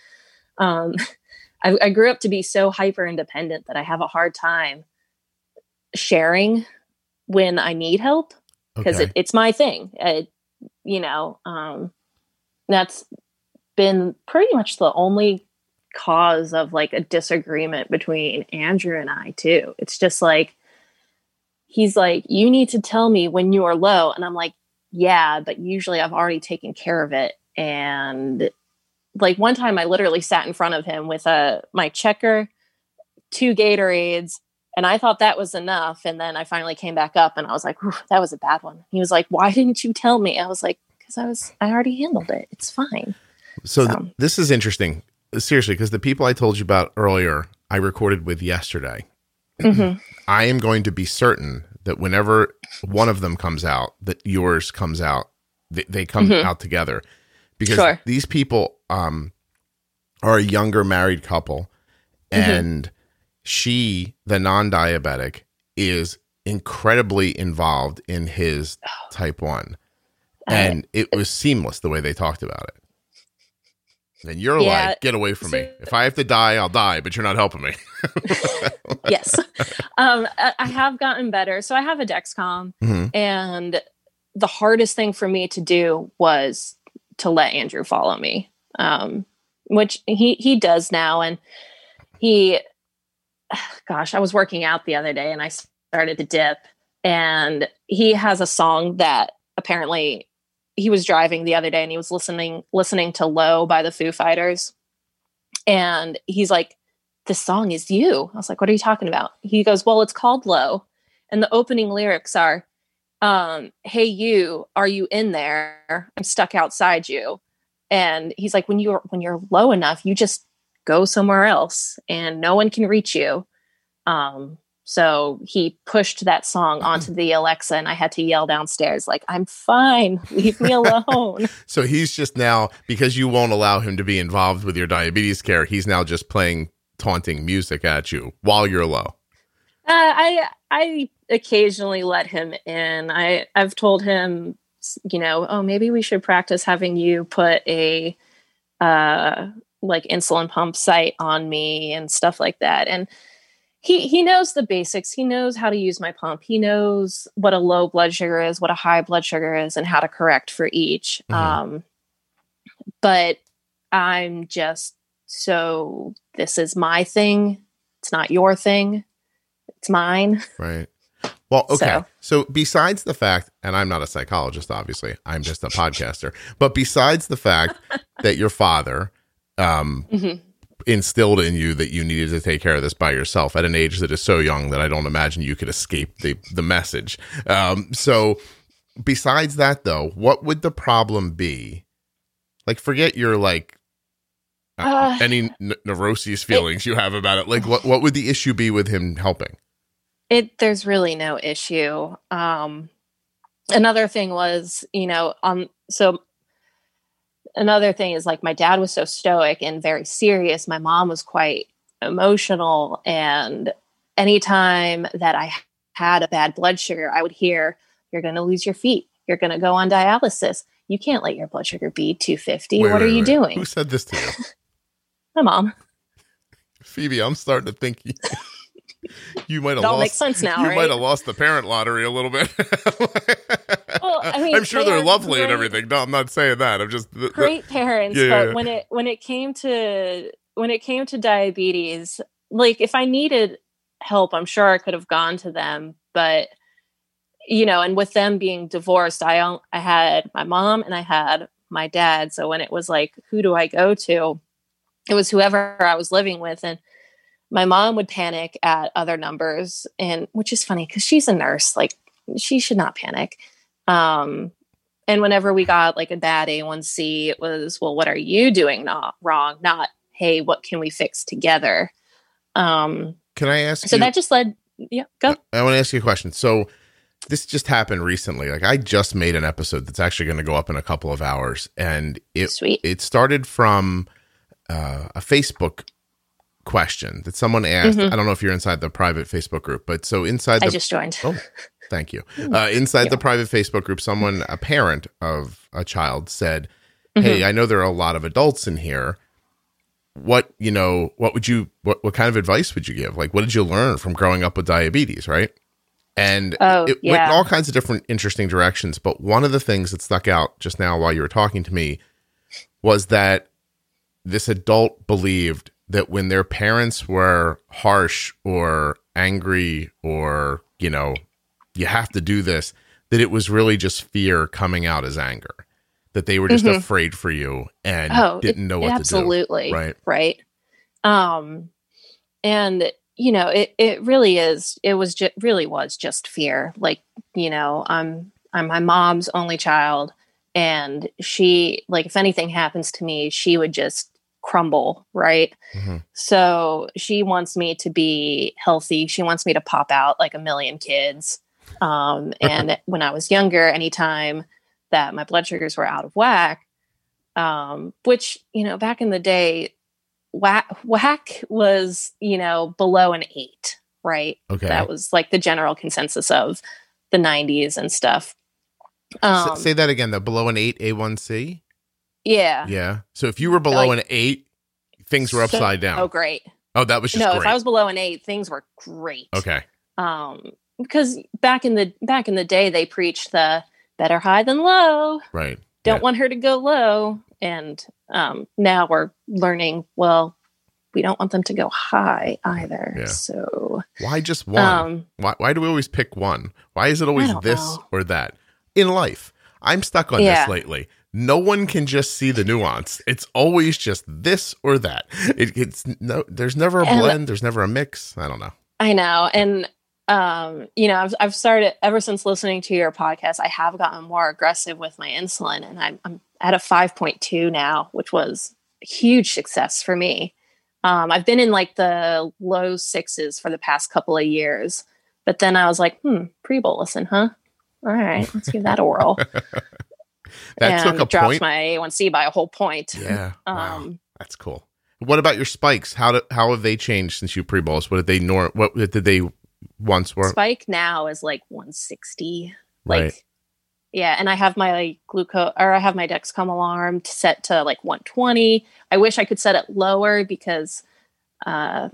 Um, [laughs] I, I grew up to be so hyper independent that I have a hard time sharing when I need help because okay. it, it's my thing. It, you know, um, that's been pretty much the only cause of like a disagreement between Andrew and I too. It's just like he's like, "You need to tell me when you are low," and I'm like, "Yeah, but usually I've already taken care of it." And like one time, I literally sat in front of him with a uh, my checker, two Gatorades, and I thought that was enough. And then I finally came back up, and I was like, "That was a bad one." He was like, "Why didn't you tell me?" I was like, "Because I was I already handled it. It's fine."
So, so. Th- this is interesting, seriously, because the people I told you about earlier, I recorded with yesterday. Mm-hmm. I am going to be certain that whenever one of them comes out, that yours comes out, they, they come mm-hmm. out together, because sure. these people um, are a younger married couple, mm-hmm. and she, the non-diabetic, is incredibly involved in his type one, and it was seamless the way they talked about it. And you're
Yeah.
like, get away from me. If I have to die, I'll die, but you're not helping me. [laughs]
yes. Um, I, have gotten better. So I have a Dexcom,
Mhm.
and the hardest thing for me to do was to let Andrew follow me, um, which he he does now. And he, [sighs] gosh, I was working out the other day, and I started to dip, and he has a song that apparently he was driving the other day, and he was listening listening to "Low" by the Foo Fighters, and he's like this song is you. I was like, what are you talking about? He goes, well, it's called Low. And the opening lyrics are, um, hey, you, are you in there? I'm stuck outside you. And he's like, when you're, when you're low enough, you just go somewhere else and no one can reach you. Um, so he pushed that song [laughs] onto the Alexa and I had to yell downstairs, like, I'm fine. Leave me alone. [laughs]
So he's just now, because you won't allow him to be involved with your diabetes care, he's now just playing taunting music at you while you're low.
Uh, I I occasionally let him in. I I've told him, you know, oh maybe we should practice having you put a uh like insulin pump site on me and stuff like that. And he he knows the basics. He knows how to use my pump. He knows what a low blood sugar is, what a high blood sugar is, and how to correct for each.
Mhm.
Um, but I'm just so this is my thing. It's not your thing. It's mine.
Right. Well, okay. So.
So-
besides the fact, and I'm not a psychologist, obviously, I'm just a podcaster, but besides the fact [laughs] that your father um,
Mhm.
Instilled in you that you needed to take care of this by yourself at an age that is so young that I don't imagine you could escape the the message. Um, so, besides that, though, what would the problem be? Like, forget your like uh,
Uh,
any n- neuroses feelings you have about it. Like, what what would the issue be with him helping?
it there's really no issue um another thing was you know um so another thing is like my dad was so stoic and very serious. My mom was quite emotional and anytime that i had a bad blood sugar i would hear you're going to lose your feet. You're going to go on dialysis. You can't let your blood sugar be 250
Wait,
what
wait,
are you
wait.
doing?
Who said this to you? [laughs]
my mom.
Phoebe, I'm starting to think [laughs] you, might have lost.
makes sense now
you
right
might have lost the parent lottery a little bit. [laughs]
Well, I mean,
am sure
they
they're
are
lovely and everything. No, I'm not saying that. I'm just the, the-
great parents
Yeah,
but
yeah.
when it when it came to when it came to diabetes like if i needed help i'm sure i could have gone to them but you know and with them being divorced i i had my mom and i had my dad so when it was like who do i go to it was whoever i was living with and my mom would panic at other numbers and which is funny because she's a nurse like she should not panic um and whenever we got like a bad A1C, it was, well, what are you doing not wrong? Not, hey, what can we fix together? Um,
Can I ask
so
you?
that just led, yeah, go.
I want to ask you a question. So this just happened recently. Like I just made an episode that's actually going to go up in a couple of hours, and it
Sweet.
it started from uh, a Facebook question that someone asked.
Mhm.
I don't know if you're inside the private Facebook group, but so inside
I
the
just joined.
Oh, thank you. [laughs] Uh, inside
Yeah.
the private Facebook group, someone, a parent of a child, said,
Mm-hmm.
"Hey, I know there are a lot of adults in here. What you know? What would you? What what kind of advice would you give? Like, what did you learn from growing up with diabetes? Right?" And
Oh,
it went in all kinds of different interesting directions. But one of the things that stuck out just now while you were talking to me was that this adult believed that when their parents were harsh or angry or, you know, you have to do this, that it was really just fear coming out as anger. That they were just
Mhm.
afraid for you and
Oh,
didn't know what
absolutely
to do. Absolutely. Right.
right um and you know it it really is it was just really was just fear like you know i'm i'm my mom's only child and she like if anything happens to me she would just crumble right
Mhm.
so she wants me to be healthy she wants me to pop out like a million kids um [laughs] and when i was younger anytime that my blood sugars were out of whack um, which you know back in the day whack, whack was you know below an eight right
Okay.
that was like the general consensus of the 90s and stuff
S-
um,
say that again. The below an eight A1C.
Yeah.
Yeah. So if you were below
Like-
an eight, things were
So-
upside down.
Oh, great.
Oh, that was just
no,
great.
if I was below an eight, things were great.
okay.
Um, because back in the back in the day, they preached the better high than low.
Right.
Don't
Yeah.
want her to go low. And um, now we're learning. Well, we don't want them to go high either.
Yeah.
So
Why just one?
um,
why, why do we always pick one? Why is it always this
know.
or that? In life, I'm stuck on
Yeah.
this lately. No one can just see the nuance. It's always just this or that. It, it's no. There's never a
And-
blend. There's never a mix. I don't know.
I know. And um, you know, I've I've started ever since listening to your podcast, I have gotten more aggressive with my insulin and I'm I'm at a 5.2 now, which was a huge success for me. Um, I've been in like the low sixes for the past couple of years, but then I was like, hmm, pre-bolusin, huh? All right, let's give that a whirl. [laughs]
That took a
dropped
point.
my A1C by a whole point.
yeah. wow. [laughs]
Um,
That's cool. What about your spikes? How do, how have they changed since you pre bolus? What did they nor what did they once were?
Spike now is like 160. Like,
Right.
yeah, and I have my glucose or I have my Dexcom alarm set to like 120. I wish I could set it lower because, uh,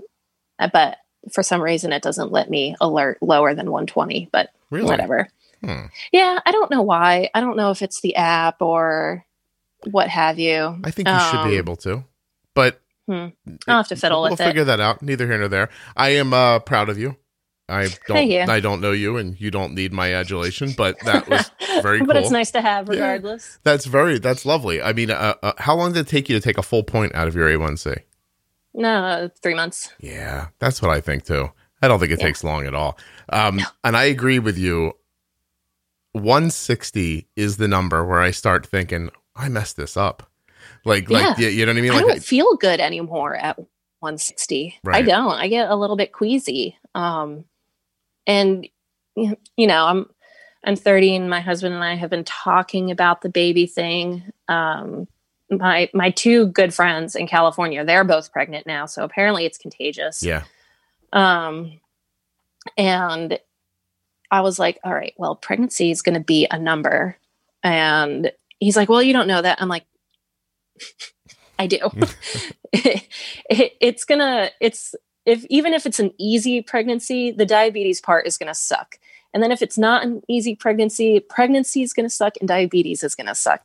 but for some reason it doesn't let me alert lower than 120. But
Really?
whatever.
Hmm.
Yeah, I don't know why. I don't know if it's the app or what have you.
I think you should be
Um,
able to, but
Hmm. I'll have to fiddle
we'll
with it.
figure that out. Neither here nor there. I am uh, proud of you. I don't. I don't know you, and you don't need my adulation. But that was [laughs] very good.
but it's nice to have
Yeah.
regardless.
that's very. That's lovely. I mean, uh, uh, how long did it take you to take a full point out of your A1C?
No, three months.
Yeah, that's what I think too. I don't think it
Yeah.
takes long at all. Um, And I agree with you. 160 is the number where I start thinking I messed this up. Like, like you, you know what I mean?
I don't feel good anymore at 160. I don't. I get a little bit queasy. Um, and you know, I'm I'm 30, and my husband and I have been talking about the baby thing. Um, my my two good friends in California, they're both pregnant now, so apparently it's contagious.
yeah,
Um, and I was like, all right, well, pregnancy is going to be a number. And he's like, well, you don't know that. I'm like, [laughs] I do. [laughs] [laughs] it, it's going to, it's, if even if it's an easy pregnancy, the diabetes part is going to suck. And then if it's not an easy pregnancy, pregnancy is going to suck and diabetes is going to suck.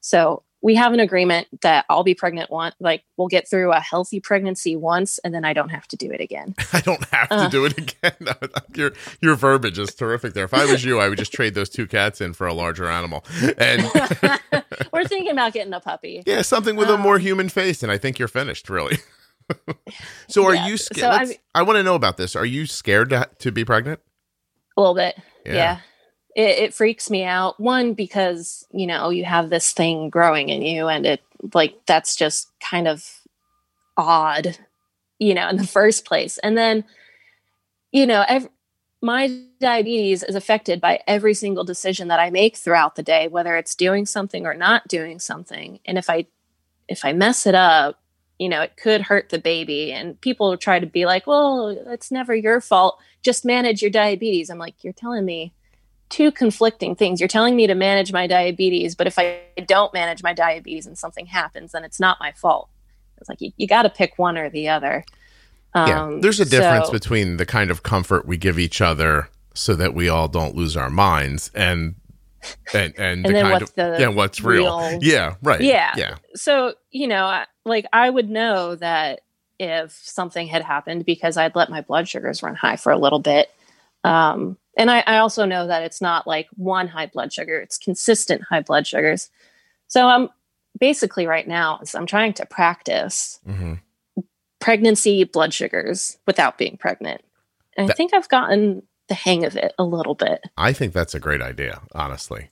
So we have an agreement that I'll be pregnant once, like we'll get through a healthy pregnancy once, and then I don't have to do it again. [laughs]
I don't have to
Uh.
do it again. [laughs] your your verbiage is terrific there. If I was you, I would just trade those two cats in for a larger animal, and [laughs]
We're thinking about getting a puppy.
yeah, something with a
Um,
more human face, and I think you're finished, really. so, are
Yeah,
you scared?
I-
I want to know about this. Are you scared to to be pregnant?
A little bit. Yeah. It, it freaks me out. One, because, you know, you have this thing growing in you, and it, like, that's just kind of odd, you know, in the [laughs] first place. And then, you know, ev- my diabetes is affected by every single decision that I make throughout the day, whether it's doing something or not doing something. And if I, if I mess it up, you know, it could hurt the baby. And people try to be like, well, it's never your fault. Just manage your diabetes. I'm like, you're telling me two conflicting things. You're telling me to manage my diabetes, but if I don't manage my diabetes and something happens, then it's not my fault. It's like you, you got to pick one or the other.
Yeah,
Um,
there's a difference
so-
between the kind of comfort we give each other so that we all don't lose our minds and and and, [laughs] the
And then
kind
what's
of
the
yeah what's real.
real-
yeah right
Yeah.
yeah
so you know like i would know that if something had happened because i'd let my blood sugars run high for a little bit um, and I, I also know that it's not like one high blood sugar it's consistent high blood sugars so i'm basically right now is i'm trying to practice
hmm
pregnancy blood sugars without being pregnant and
That-
i think i've gotten the hang of it a little bit
I think that's a great idea honestly.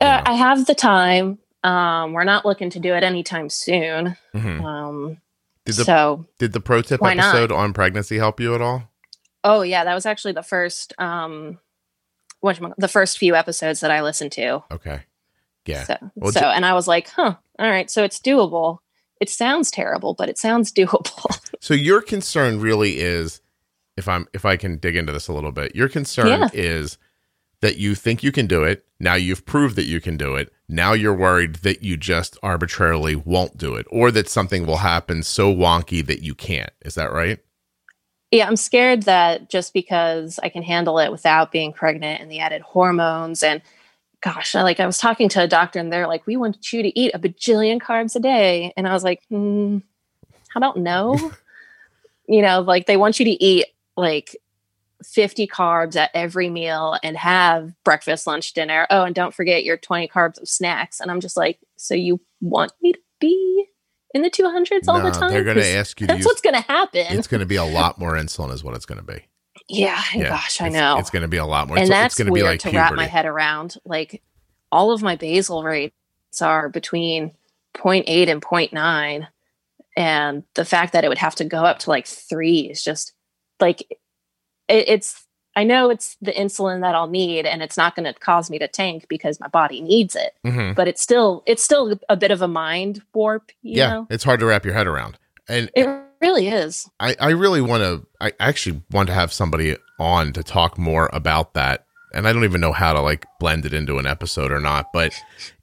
uh, i have the time um, we're not looking to do it anytime soon
Mhm.
um,
Did the
so
did the pro tip
why not?
episode on pregnancy help you at all?
Oh yeah, that was actually the first um what the first few episodes that I listened to.
Okay, yeah.
So,
Well,
so and I was like, huh, all right, so it's doable. It sounds terrible, but it sounds [laughs] doable.
So your concern really is, if I'm if I can dig into this a little bit, your concern
Yeah.
is that you think you can do it. Now you've proved that you can do it. Now you're worried that you just arbitrarily won't do it or that something will happen so wonky that you can't. Is that right?
Yeah, I'm scared that just because I can handle it without being pregnant and the added hormones and gosh, I, like I was talking to a doctor and they're like, we want you to eat a bajillion carbs a day. And I was like, hmm, how about no? [laughs] you know, like they want you to eat like 50 carbs at every meal and have breakfast, lunch, dinner. Oh, and don't forget your 20 carbs of snacks. And I'm just like, so you want me to be in the 200s all the time?
They're going to ask you
That's
use,
what's going to happen.
It's going to be a lot more insulin, is what it's going to be.
Yeah, gosh, I
it's,
know.
It's going to be a lot more.
And
it's,
that's
it's going to
weird
be like
to
puberty.
wrap my head around. Like all of my basal rates are between 0.8 and 0.9. And the fact that it would have to go up to like three is just like it, it's I know it's the insulin that I'll need and it's not going to cause me to tank because my body needs it.
Mhm.
But it's still it's still a bit of a mind warp, you
Yeah,
know.
it's hard to wrap your head around. And
It really is.
I, I really want to, I actually want to have somebody on to talk more about that. And I don't even know how to like blend it into an episode or not, but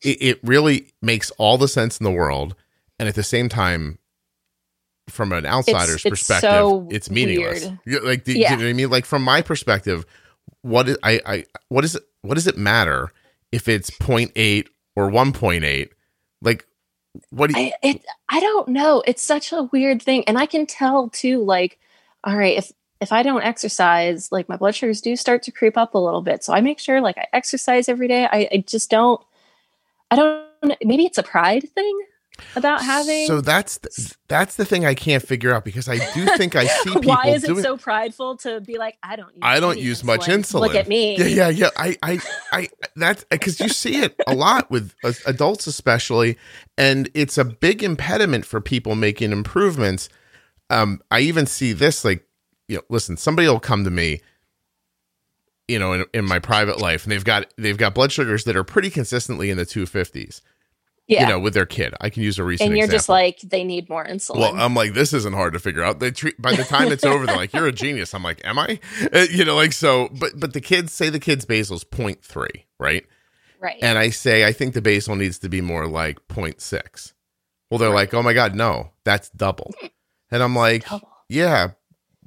it, it really makes all the sense in the world. And at the same time, from an outsider's
it's
perspective,
so
it's meaningless.
weird.
Like, the,
Yeah.
you know what I mean? Like from my perspective, what is, I, I, what is it, what does it matter if it's 0.8 or 1.8? Like, what do you,
I it I don't know. It's such a weird thing, and I can tell too. Like, all right, if if I don't exercise, like my blood sugars do start to creep up a little bit. So I make sure like I exercise every day. I, I just don't. I don't. Maybe it's a pride thing about having.
So that's the, that's the thing I can't figure out because I do think I see [laughs] people
Why is it
doing.
so prideful to be like I don't? Use
I don't use much insulin.
Look at me.
Yeah, yeah, yeah. I, I, I. That's because you see it a lot with uh, adults, especially, and it's a big impediment for people making improvements. Um, I even see this like, you know, listen, somebody will come to me, you know, in, in my private life, and they've got they've got blood sugars that are pretty consistently in the two fifties.
Yeah.
You know, with their kid. I can use a recent.
and you're
example.
just like they need more insulin.
Well, I'm like, this isn't hard to figure out. They treat by the time it's over, they're like, you're a genius. I'm like, am I? Uh, you know, like so. But but the kids say the kid's basal's 0.3, right?
right.
And I say I think the basal needs to be more like 0.6. Well, they're
Right.
like, oh my god, no, that's double. And I'm like,
Double.
yeah,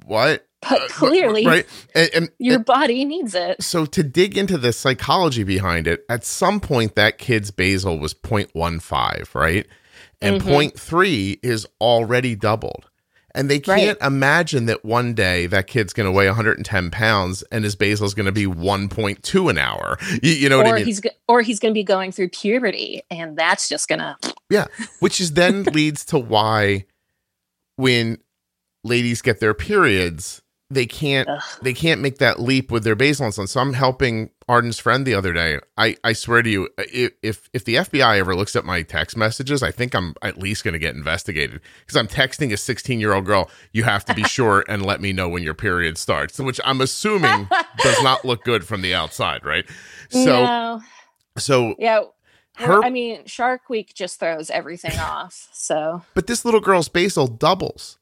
what?
But
Uh,
clearly,
right? And, and,
your
and
body needs it.
so to dig into the psychology behind it, at some point that kid's basal was 0.15, right? And
Mhm.
0.3 is already doubled. And they can't imagine that one day that kid's going to weigh 110 pounds and his basal is going to be 1.2 an hour. You, you know what I mean?
he's go- or he's going to be going through puberty, and that's just gonna.
Yeah, which is then [laughs] leads to why when ladies get their periods, they can't
Ugh.
they can't make that leap with their basal insulin. So I'm helping Arden's friend the other day. I I swear to you, if if, if the FBI ever looks at my text messages, I think I'm at least going to get investigated because I'm texting a 16 year old girl. You have to be [laughs] sure and let me know when your period starts, which I'm assuming does not look good from the outside, right? So
no.
so
yeah.
her
I mean, Shark Week just throws everything off. So
But this little girl's basal doubles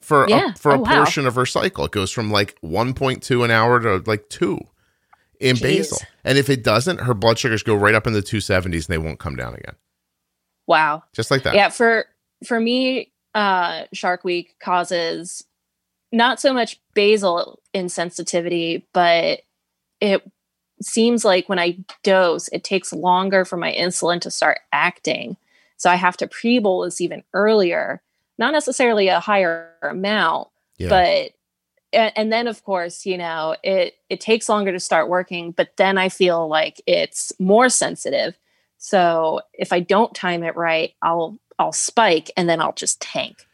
for
Yeah.
a, for a
Oh, wow.
portion of her cycle. It goes from like 1.2 an hour to like 2 in
Jeez.
basal. And if it doesn't, her blood sugars go right up in the 270s and they won't come down again.
wow.
Just like that.
Yeah. For for me, uh, Shark Week causes not so much basal insensitivity, but it seems like when I dose, it takes longer for my insulin to start acting. So I have to pre-bolus even earlier. Not necessarily a higher amount,
Yeah.
but and, then of course you know it it takes longer to start working but then i feel like it's more sensitive so if i don't time it right i'll i'll spike and then i'll just tank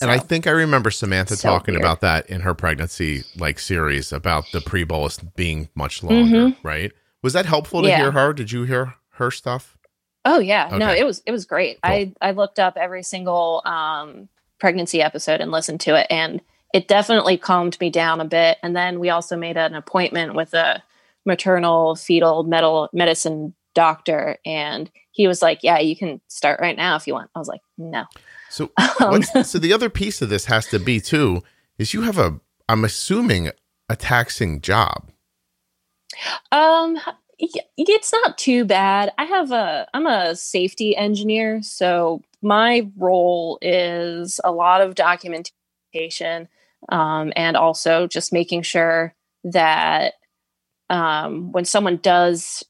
and I think I remember Samantha
So
talking
weird.
about that in her pregnancy like series about the pre-bolus being much longer, right? Was that helpful to
Mm-hmm. Yeah.
hear her? Did you hear her stuff?
Oh yeah. No it was it was great. I i looked up every single um pregnancy episode and listened to it and it definitely calmed me down a bit. And then we also made an appointment with a maternal fetal metal medicine doctor and he was like yeah you can start right now if you want. I was like no.
So [laughs]
Um,
what's, so the other piece of this has to be too is you have a I'm assuming a taxing job.
um it's not too bad. I have a I'm a safety engineer, so my role is a lot of documentation um, and also just making sure that um, when someone does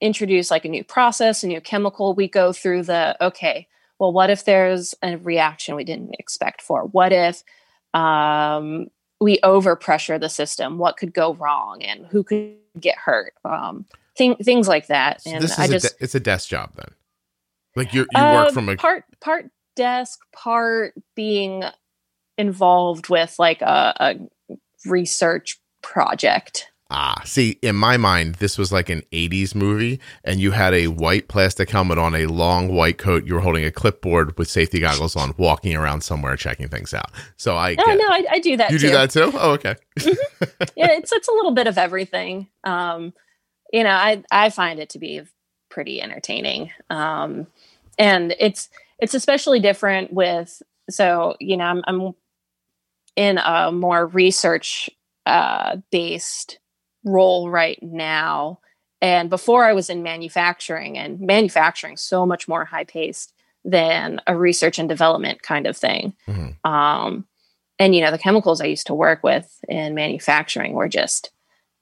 introduce like a new process, a new chemical, we go through the okay, well, what if there's a reaction we didn't expect for? What if um, we overpressure the system? What could go wrong and who could get hurt? Um, thing, things like that.
So
and
this is
I
a
just
de- it's a desk job then. Like you you work
uh,
from a
part part desk, part being involved with like a, a research project.
Ah, see, in my mind, this was like an 80s movie, and you had a white plastic helmet on, a long white coat. You were holding a clipboard with safety goggles on, walking around somewhere checking things out. So I
Oh no, I, I do that
you
too.
do that too? Oh, okay.
yeah, it's it's a little bit of everything. Um, you know, I I find it to be pretty entertaining. Um, and it's it's especially different with so you know I'm, I'm in a more research uh, based role right now. And before I was in manufacturing, and manufacturing so much more high paced than a research and development kind of thing.
Mhm.
Um, and you know, the chemicals I used to work with in manufacturing were just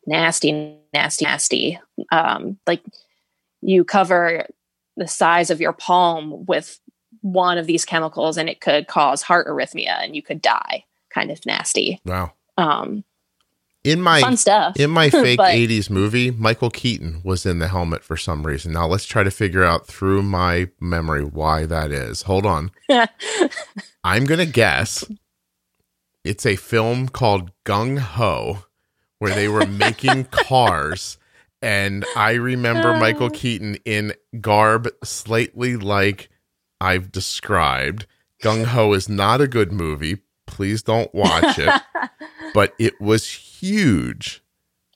nasty, nasty, nasty. Um, like you cover the size of your palm with one of these chemicals, and it could cause heart arrhythmia, and you could die. Kind of nasty.
Wow.
Um,
In my
fun stuff.
in my [laughs] fake
But-
80s movie, Michael Keaton was in the helmet for some reason. Now let's try to figure out through my memory why that is. Hold on. [laughs] I'm going to guess it's a film called Gung Ho where they were making [laughs] cars. And I remember uh. Michael Keaton in garb slightly like I've described. Gung Ho is not a good movie. Please don't watch it. [laughs] but it was huge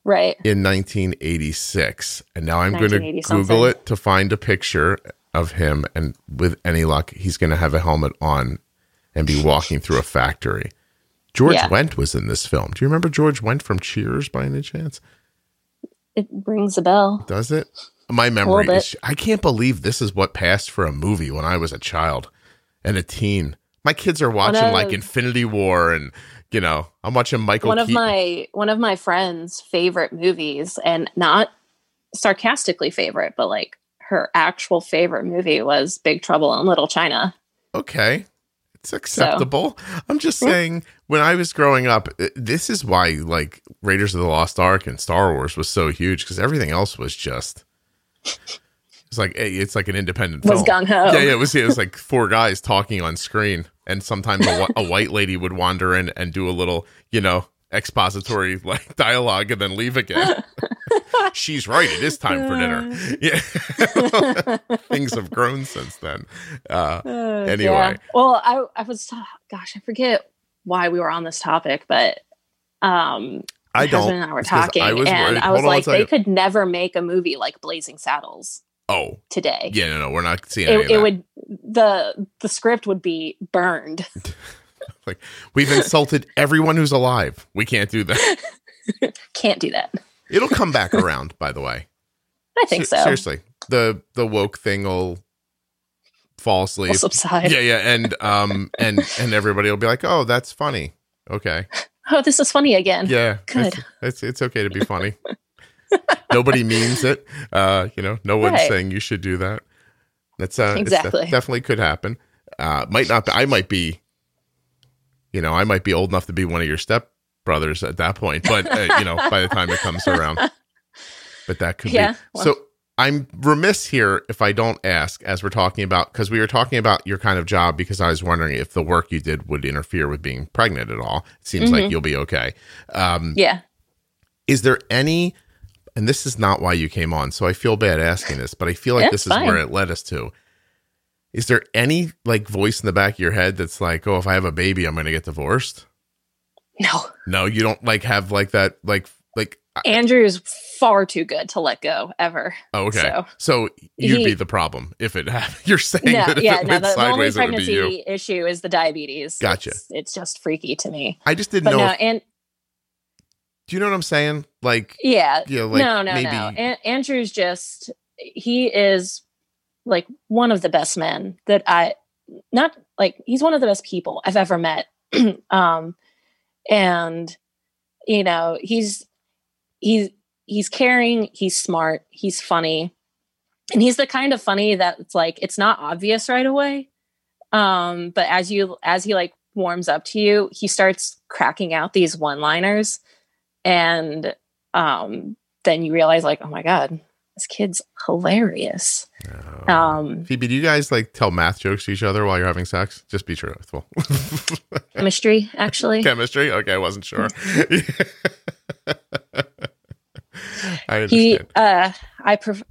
right.
in 1986. And now I'm going to Google
something.
it to find a picture of him. And with any luck, he's going to have a helmet on and be walking through a factory. George
Yeah.
Wendt was in this film. Do you remember George Wendt from Cheers by any chance?
It rings a bell.
Does it? My memory is I can't believe this is what passed for a movie when I was a child and a teen. My kids are watching
of-
like Infinity War and you know, I'm watching Michael
one of my one of my friends' favorite movies, and not sarcastically favorite, but like her actual favorite movie was Big Trouble in Little China.
okay it's acceptable i'm just saying when i was growing up uh, this is why like raiders of the lost ark and star wars was so huge because everything else was just it's like hey, it's like an independent
Was
film.
gung ho.
yeah yeah it was it was like four guys talking on screen and sometimes a, a white lady would wander in and do a little you know expository like dialogue and then leave again [laughs] [laughs] she's right it is time for dinner yeah [laughs] things have grown since then uh
Uh,
Anyway.
yeah. Well, I I was gosh, I forget why we were on this topic, but um
I don't.
husband and I were talking,
I was
and
worried-
I was
hold
like, they could never make a movie like Blazing Saddles
Oh,
today.
yeah, no, no, we're not seeing any
It, it would the the script would be burned. [laughs]
like we've insulted everyone who's alive. We can't do that.
Can't do that.
It'll come back [laughs] around, by the way.
I think
Se-
so.
Seriously, the the woke thing will fall asleep.
Will subside.
yeah, yeah, and um, and and everybody will be like, "Oh, that's funny." Okay, [laughs]
Oh, this is funny again.
yeah,
Good.
It's, it's it's okay to be funny. Nobody means it. Uh, you know, no one's
Right.
saying you should do that. That's uh,
Exactly.
def- definitely could happen. Uh, might not. Be, I might be. You know, I might be old enough to be one of your step brothers at that point, but uh, you know, by the time it comes around, [laughs] but that could
Yeah,
be.
well.
So I'm remiss here if I don't ask, as we're talking about, because we were talking about your kind of job, because I was wondering if the work you did would interfere with being pregnant at all. It seems like
Mhm.
you'll be okay. Um,
Yeah.
is there any and this is not why you came on so i feel bad asking this but i feel like
Yeah,
this is where it led us to is there any like voice in the back of your head that's like oh if i have a baby i'm gonna get divorced
No.
no you don't like have like that like like
Andrew is far too good to let go ever.
oh, okay so,
So
you'd
he-
be the problem if it happened [laughs] you're saying
no,
that if
yeah,
it
no. The, the only
sideways it would be you
pregnancy issue is the diabetes.
Gotcha.
It's, it's just freaky to me.
i just didn't
But
know
no,
if-
and
Do you know what I'm saying? Like,
Yeah.
you know, like
no, no,
maybe
no. An- Andrew's just he is like one of the best men that I not like he's one of the best people I've ever met. [clears throat] um and you know, he's he's he's caring, he's smart, he's funny. And he's the kind of funny that it's like it's not obvious right away. Um but as you as he like warms up to you, he starts cracking out these one-liners and um then you realize like oh my god this kid's hilarious
Oh.
um
Phoebe, do you guys like tell math jokes to each other while you're having sex? Just be truthful. [laughs]
chemistry actually
Chemistry? Okay, I wasn't sure. [laughs] I
he
understand.
uh i pref-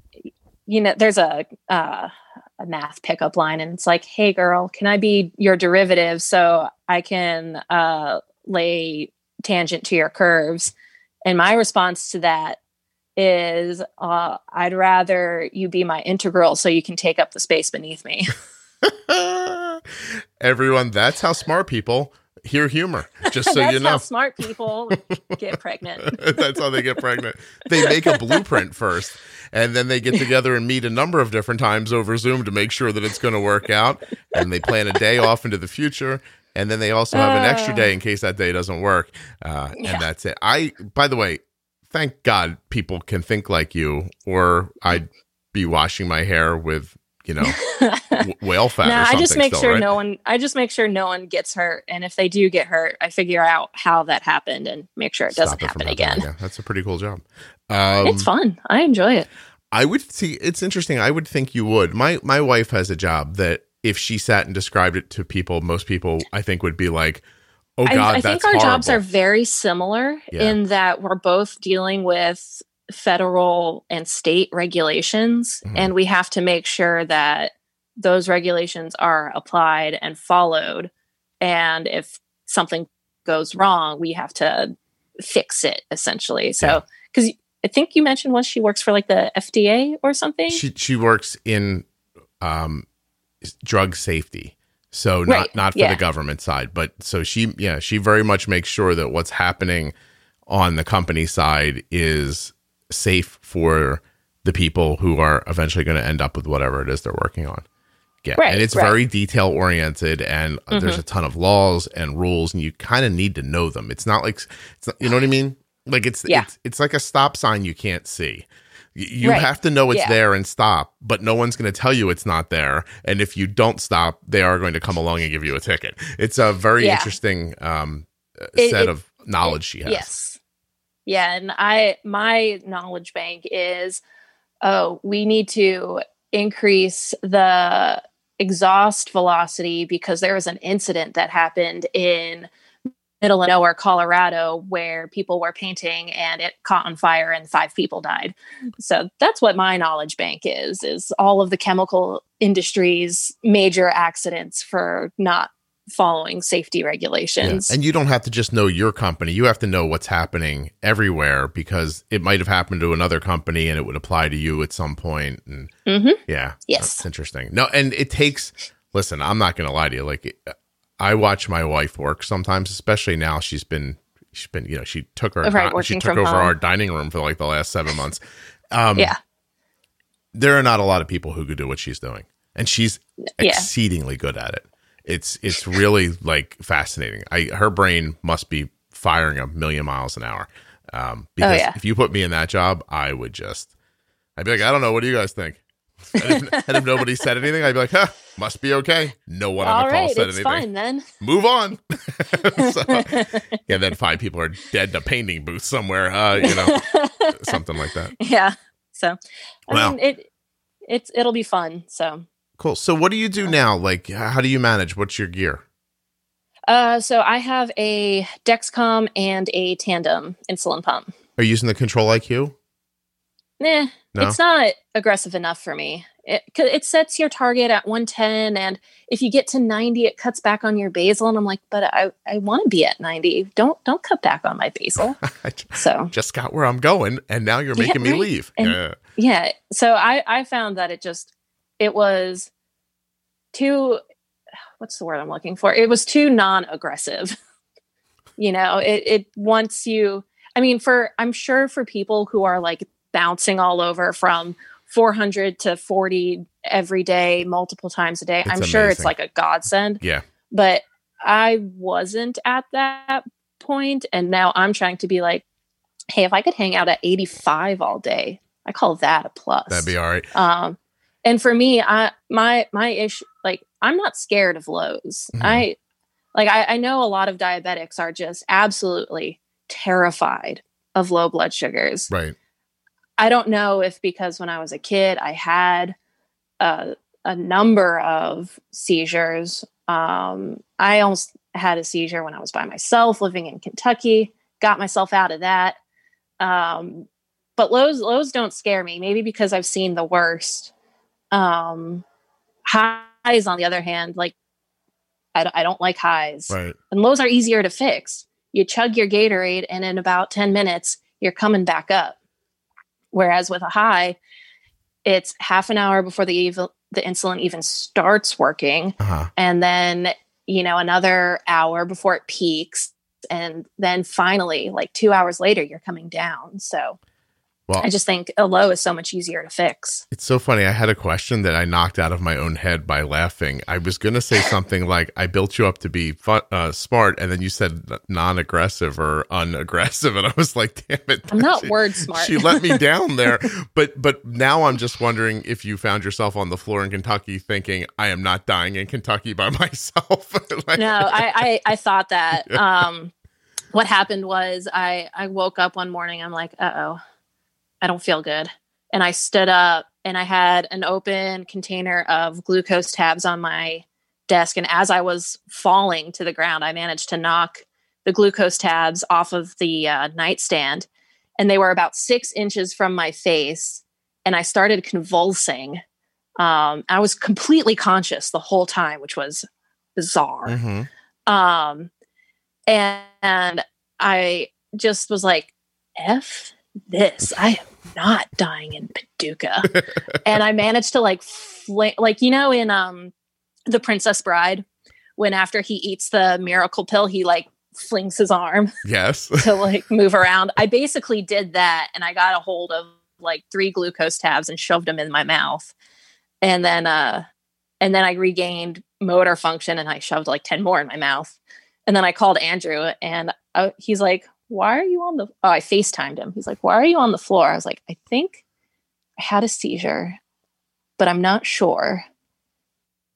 you know there's a uh a math pickup line and it's like hey girl can i be your derivative so i can uh lay tangent to your curves and my response to that is uh i'd rather you be my integral so you can take up the space beneath me [laughs] [laughs]
Everyone, that's how smart people hear humor. Just so
That's
you
how
know.
smart people get pregnant. [laughs]
That's how they get pregnant. They make a blueprint first, and then they get together and meet a number of different times over Zoom to make sure that it's going to work out. And they plan a day off into the future, and then they also have an extra day in case that day doesn't work. Uh,
Yeah.
And that's it. I, by the way, thank God people can think like you, or I'd be washing my hair with, you know, [laughs] whale fat.
no, I just make
still,
sure
right?
no one. I just make sure no one gets hurt, and if they do get hurt, I figure out how that happened and make sure it doesn't
it
happen
again.
again.
That's a pretty cool job. Um,
it's fun. I enjoy it.
I would see. It's interesting. I would think you would. My my wife has a job that if she sat and described it to people, most people I think would be like, "Oh God,
I, I think our jobs are very similar
Yeah.
in that we're both dealing with federal and state regulations,
Mhm.
and we have to make sure that those regulations are applied and followed. And if something goes wrong, we have to fix it essentially. So, because I think you mentioned once she works for like the FDA or something.
She she works in um, drug safety, so not
Right,
not for
yeah.
the government side, but so she yeah she very much makes sure that what's happening on the company side is safe for the people who are eventually going to end up with whatever it is they're working on. Yeah,
Right,
and it's
right.
very detail oriented, and
Mm-hmm.
there's a ton of laws and rules, and you kind of need to know them. It's not like it's not, you know what I mean. Like it's
Yeah.
it's it's like a stop sign you can't see. You
Right.
have to know it's
Yeah.
there and stop, but no one's going to tell you it's not there. And if you don't stop, they are going to come along and give you a ticket. It's a very
Yeah.
interesting um, uh,
It-
set
it-
of knowledge she has.
Yes. Yeah, and I my knowledge bank is oh, we need to increase the exhaust velocity because there was an incident that happened in middle of nowhere Colorado where people were painting and it caught on fire and five people died. So that's what my knowledge bank is is all of the chemical industry's major accidents for not following safety
Yeah.
regulations.
And you don't have to just know your company. You have to know what's happening everywhere because it might have happened to another company and it would apply to you at some point. And
Mhm.
yeah,
Yes.
that's interesting. No, and it takes. Listen, I'm not going to lie to you. Like, I watch my wife work sometimes, especially now. She's been, she's been, you know, she took her,
Right,
she took over our dining room for like the last seven months. Um,
yeah.
there are not a lot of people who could do what she's doing, and she's
Yeah.
exceedingly good at it. It's it's really like fascinating. I her brain must be firing a million miles an hour. Um, because
Oh, yeah.
if you put me in that job, I would just, I'd be like, I don't know, what do you guys think? And if, and if nobody said anything, I'd be like, huh, must be okay. No one on
All
the call
right,
said
it's
anything.
fine then.
Move on. [laughs] so, [laughs] yeah, then five people are dead in a painting booth somewhere. Uh, you know, [laughs] something like that.
yeah. So I
Wow.
mean it it's it'll be fun. So
Cool. So, what do you do now? Like, how do you manage? What's your gear?
uh so I have a Dexcom and a tandem insulin pump.
Are you using the Control IQ?
Nah,
No?
it's not aggressive enough for me. It, it sets your target at 110, and if you get to 90, it cuts back on your basal. And I'm like, but I, I want to be at 90. Don't don't cut back on my basal. [laughs] So
just got where I'm going, and now you're
Yeah,
making me
right.
leave.
And-
yeah.
yeah so i i found that it just it was too what's the word i'm looking for it was too non-aggressive [laughs] you know it it once you I mean, for I'm sure for people who are like bouncing all over from 400 to 40 every day, multiple times a day,
It's
I'm sure it's like a godsend.
Yeah.
But I wasn't at that point, and now I'm trying to be like, hey, if I could hang out at 85 all day, I call that a plus.
That'd be all right.
um and for me i my my issue like i'm not scared of lows
Mhm.
i like I, I know a lot of diabetics are just absolutely terrified of low blood sugars
Right.
I don't know if because when i was a kid i had a, a number of seizures. Um i almost had a seizure when i was by myself living in kentucky got myself out of that. Um but lows lows don't scare me maybe because i've seen the worst. Um highs on the other hand like i, don't- I don't like highs.
Right.
and lows are easier to fix. You chug your gatorade and in about 10 minutes you're coming back up whereas with a high it's half an hour before the ev- the insulin even starts working.
Uh-huh.
and then you know another hour before it peaks. And then finally like 2 hours later you're coming down. So
Well,
i just think a low is so much easier to fix
It's so funny. I had a question that I knocked out of my own head by laughing. I was going to say something [laughs] like, I built you up to be fun, uh, smart. And then you said non aggressive or unaggressive. And I was like, damn it.
i'm not
She-
word smart
She let me [laughs] down there. But, but now I'm just wondering if you found yourself on the floor in Kentucky thinking, I am not dying in Kentucky by [laughs] myself. Like-
no I, I i thought that um what happened was i i woke up one morning i'm like uh-oh i don't feel good. And i stood up and i had an open container of glucose tabs on my desk. And as i was falling to the ground i managed to knock the glucose tabs off of the uh, nightstand. And they were about six inches from my face. And i started convulsing. Um, i was completely conscious the whole time which was bizarre.
Mhm.
um and i just was like f this. I am not dying in paducah. [laughs] And i managed to like fl- like you know in um the princess bride when after he eats the miracle pill he like flings his arm [laughs]
Yes. [laughs]
to like move around. I basically did that and i got a hold of like three glucose tabs and shoved them in my mouth. And then uh and then i regained motor function and i shoved like 10 more in my mouth. And then i called andrew and uh, he's like why are you on the oh i facetimed him. He's like why are you on the floor? I was like i think i had a seizure but i'm not sure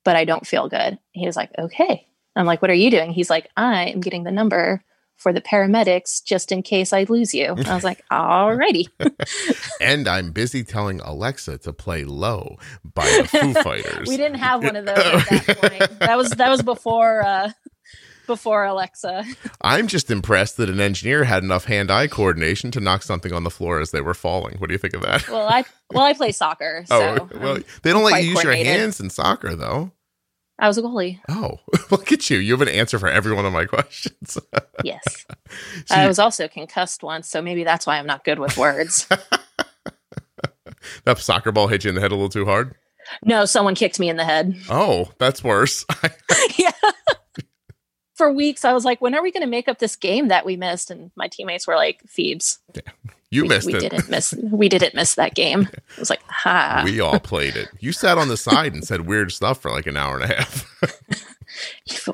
but i don't feel good. He was like okay. I'm like what are you doing? He's like i am getting the number for the paramedics just in case i lose you. I was like alrighty. [laughs]
And I'm busy telling Alexa to play low by the Foo [laughs] Fighters.
we didn't have one of those at that point. That was that was before uh before alexa
I'm just impressed that an engineer had enough hand-eye coordination to knock something on the floor as they were falling. What do you think of that?
well i well i play soccer [laughs] so
oh, well,
um,
they don't let you use your hands in soccer, though.
i was a goalie
Oh, [laughs] look at you! You have an answer for every one of my [laughs] questions.
yes
So
i was also concussed once so maybe that's why i'm not good with words
that soccer ball hit you in the head a little too hard.
no someone kicked me in the head
Oh, that's worse.
yeah. For weeks, I was like, when are we going to make up this game that we missed? And my teammates were like, Phoebes,
you
we,
missed
we
it.
didn't miss, we didn't miss that game. [laughs] It was like, ha.
We all played it. You sat on the side and said weird stuff for like an hour and a half.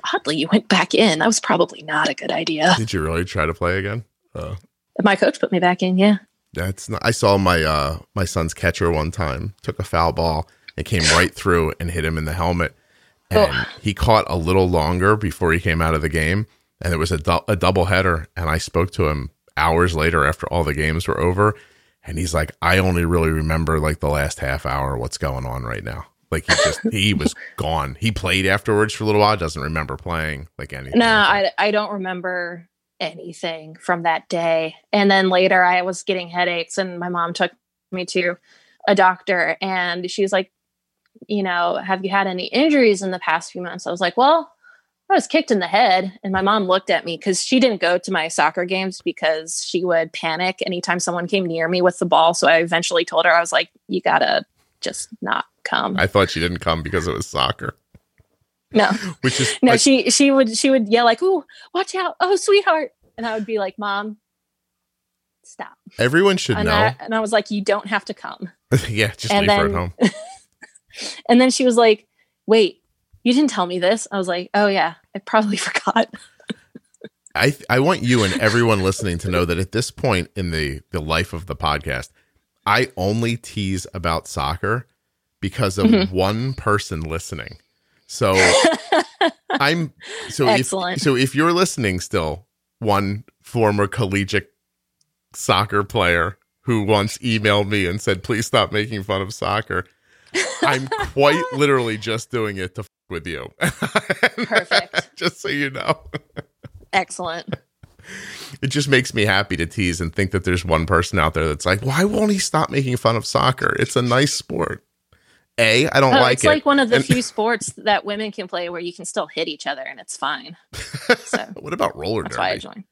[laughs]
Oddly, you went back in. That was probably not a good idea.
Did you really try to play again? Uh,
My coach put me back in. Yeah.
That's not, I saw my uh my son's catcher one time took a foul ball and came right through and hit him in the helmet, and
Oh.
he caught a little longer before he came out of the game, and it was a du- a double header, and I spoke to him hours later after all the games were over, and he's like, I only really remember like the last half hour what's going on right now. Like he just he [laughs] was gone. He played afterwards for a little while. Doesn't remember playing like anything.
No, I, I don't remember anything from that day. And then later, I was getting headaches, and my mom took me to a doctor, and she was like, you know, have you had any injuries in the past few months? I was like, well, I was kicked in the head. And my mom looked at me because she didn't go to my soccer games because she would panic anytime someone came near me with the ball. So I eventually told her, I was like, you gotta just not come.
I thought she didn't come because it was soccer,
no, [laughs]
which is
no,
like,
she she would she would yell like, "Ooh, watch out! Oh, sweetheart!" And I would be like, "Mom, stop.
Everyone should
And
know.
I, and I was like, you don't have to come. [laughs]
yeah, just
and
leave her at home. [laughs] [laughs]
And then she was like, wait, you didn't tell me this. I was like, oh yeah, I probably [laughs] forgot.
I I want you and everyone listening to know that at this point in the the life of the podcast, I only tease about soccer because of
Mhm.
one person listening. So [laughs] I'm so
Excellent.
if so if you're listening still, one former collegiate soccer player who once emailed me and said, "Please stop making fun of soccer." I'm quite literally just doing it to f- with you.
Perfect. [laughs]
just so you know.
Excellent.
it just makes me happy to tease and think that there's one person out there that's like, why won't he stop making fun of soccer? It's a nice sport. A, I don't
Oh,
like
it's
it.
It's like one of the
And-
few sports that women can play where you can still hit each other and it's fine. [laughs] So
what about roller
that's why I
derby?
joined.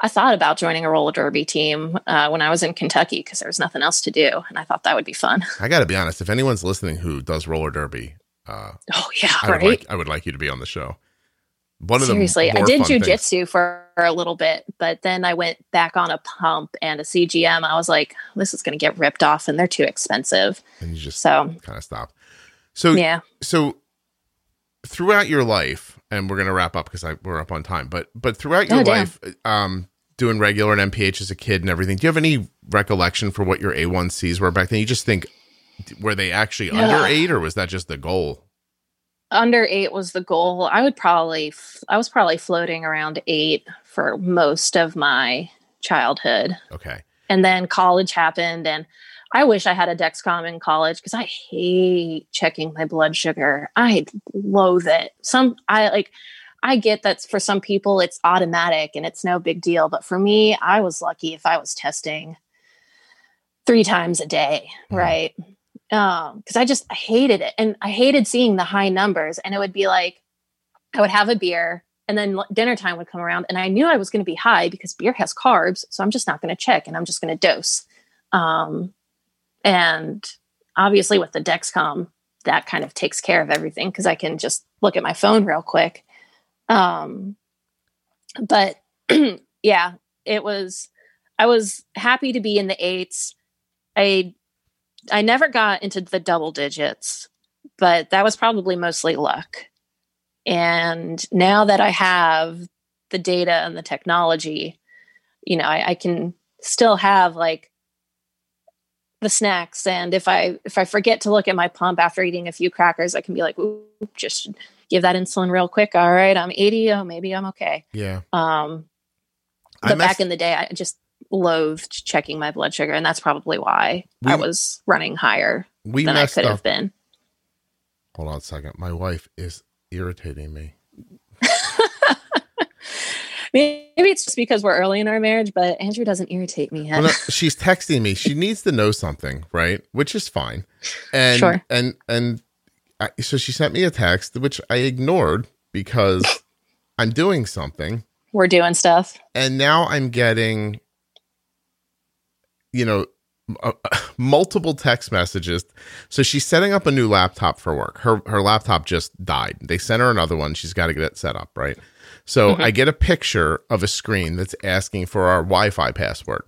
I thought about joining a roller derby team uh, when I was in Kentucky because there was nothing else to do, and I thought that would be fun. [laughs]
I got to be honest. If anyone's listening who does roller derby, uh,
Oh yeah,
I would like I would like you to be on the show. One of
Seriously, I did jujitsu for a little bit, but then I went back on a pump and a CGM. I was like, this is going to get ripped off, and they're too expensive.
and you just
So
kind of stop. So
yeah,
so throughout your life, and we're gonna wrap up because I we're up on time, but but throughout your
Oh,
life, um, doing regular and NPH as a kid and everything, do you have any recollection for what your A1Cs were back then? You just think were they actually under eight, or was that just the goal?
under eight was the goal. I would probably, f- I was probably floating around eight for most of my childhood.
Okay,
and then college happened and i wish i had a dexcom in college because i hate checking my blood sugar. I loathe it. Some i like i get that for some people it's automatic and it's no big deal but for me i was lucky if i was testing three times a day
Mhm.
right? Um because i just hated it and i hated seeing the high numbers and it would be like i would have a beer and then dinner time would come around and i knew i was going to be high because beer has carbs so i'm just not going to check and i'm just going to dose. Um, and obviously with the dexcom that kind of takes care of everything because i can just look at my phone real quick. Um, but [clears throat] yeah it was i was happy to be in the eights. I i never got into the double digits but that was probably mostly luck. And now that I have the data and the technology, you know, I, I can still have like the snacks. And if I if I forget to look at my pump after eating a few crackers, I can be like, Ooh, just give that insulin real quick. All right, I'm 80. Oh, maybe I'm okay.
yeah.
Um, but
messed-
back in the day, I just loathed checking my blood sugar, and that's probably why I was running higher
we
than I could
up.
have been.
Hold on a second. My wife is irritating me.
Maybe it's just because we're early in our marriage, but Andrew doesn't irritate me yet.
Well, no, she's texting me. She needs to know something, right? Which is fine. And
Sure.
and and I, so she sent me a text which I ignored because I'm doing something,
we're doing stuff.
and now I'm getting, you know, uh, multiple text messages. So she's setting up a new laptop for work. Her her laptop just died. They sent her another one. She's got to get it set up, right? So
Mhm.
I get a picture of a screen that's asking for our Wi-Fi password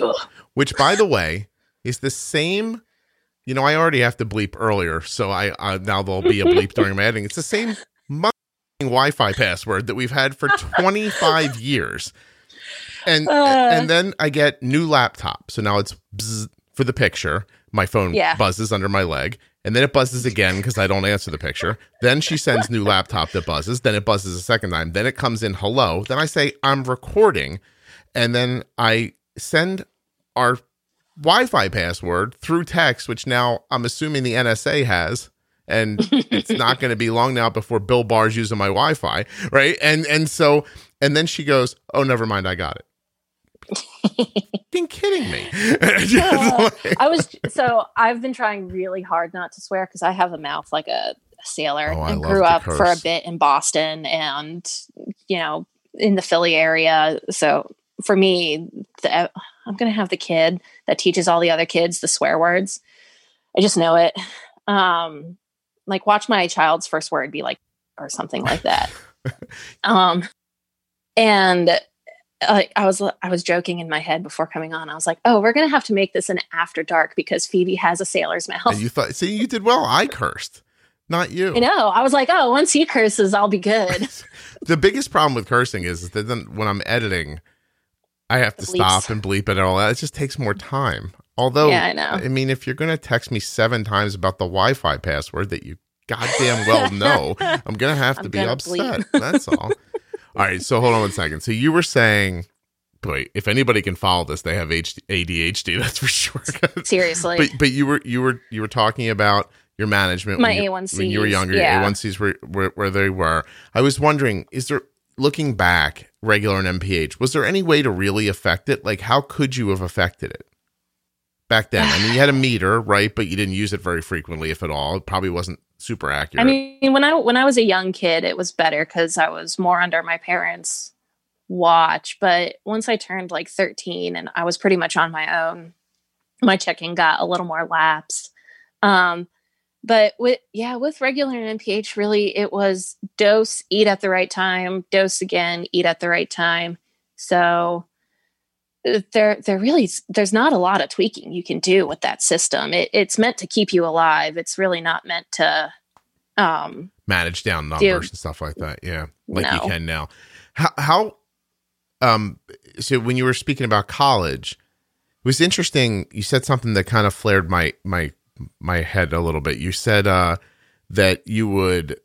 Ugh.
which by the way is the same you know i already have to bleep earlier so i uh, now there'll be a bleep during my editing it's the same motherfucking [laughs] wi-fi password that we've had for 25 [laughs] years and
Uh.
and then i get new laptop so now it's bzz for the picture my phone
Yeah.
buzzes under my leg and then it buzzes again because i don't answer the picture. Then she sends new laptop that buzzes. Then it buzzes a second time. Then it comes in hello. Then i say i'm recording. And then i send our Wi-Fi password through text, which now I'm assuming the NSA has, and it's not going to be long now before Bill Barr's using my Wi-Fi, right? And and so and then she goes, "Oh, never mind, I got it." Fucking kidding me? [laughs] [laughs] Like-
I was so I've been trying really hard not to swear because I have a mouth like a, a sailor
Oh, I
and grew up for a bit in Boston and you know in the Philly area. So for me, the, I'm gonna have the kid that teaches all the other kids the swear words. I just know it. Um, like watch my child's first word be like or something like that. [laughs] um, and uh, I was I was joking in my head before coming on. I was like, "Oh, we're gonna have to make this an after dark because Phoebe has a sailor's mouth."
And you thought, see, you did well. I cursed, not you.
I know. I was like, "Oh, once he curses, I'll be good." [laughs]
the biggest problem with cursing is, that then when I'm editing, I have to stop and bleep it and all that. It just takes more time. Although,
yeah, I know. I
mean, if you're gonna text me seven times about the Wi-Fi password that you goddamn well [laughs] know, I'm gonna have to I'm be upset. That's all. [laughs] All right, so hold on one second. So you were saying, boy, if anybody can follow this, they have ADHD. [laughs] That's for sure.
Seriously.
But but you were you were you were talking about your management
my
A one
C
when you were younger.
Yeah.
A1Cs were where, where they were. I was wondering, is there looking back, regular and NPH, was there any way to really affect it? Like, how could you have affected it? Back then, I mean, you had a meter, right? But you didn't use it very frequently, if at all. It probably wasn't super accurate.
I mean, when I when I was a young kid, it was better because I was more under my parents' watch. But once I turned like 13 and I was pretty much on my own, my checking got a little more lax. Um, but with yeah, with regular NPH, really it was dose, eat at the right time, dose again, eat at the right time. So there there really there's not a lot of tweaking you can do with that system. It, it's meant to keep you alive. It's really not meant to um
manage down numbers do, and stuff like that. Yeah like no. you can now. How how um so when you were speaking about college it was interesting you said something that kind of flared my my my head a little bit. You said uh that you would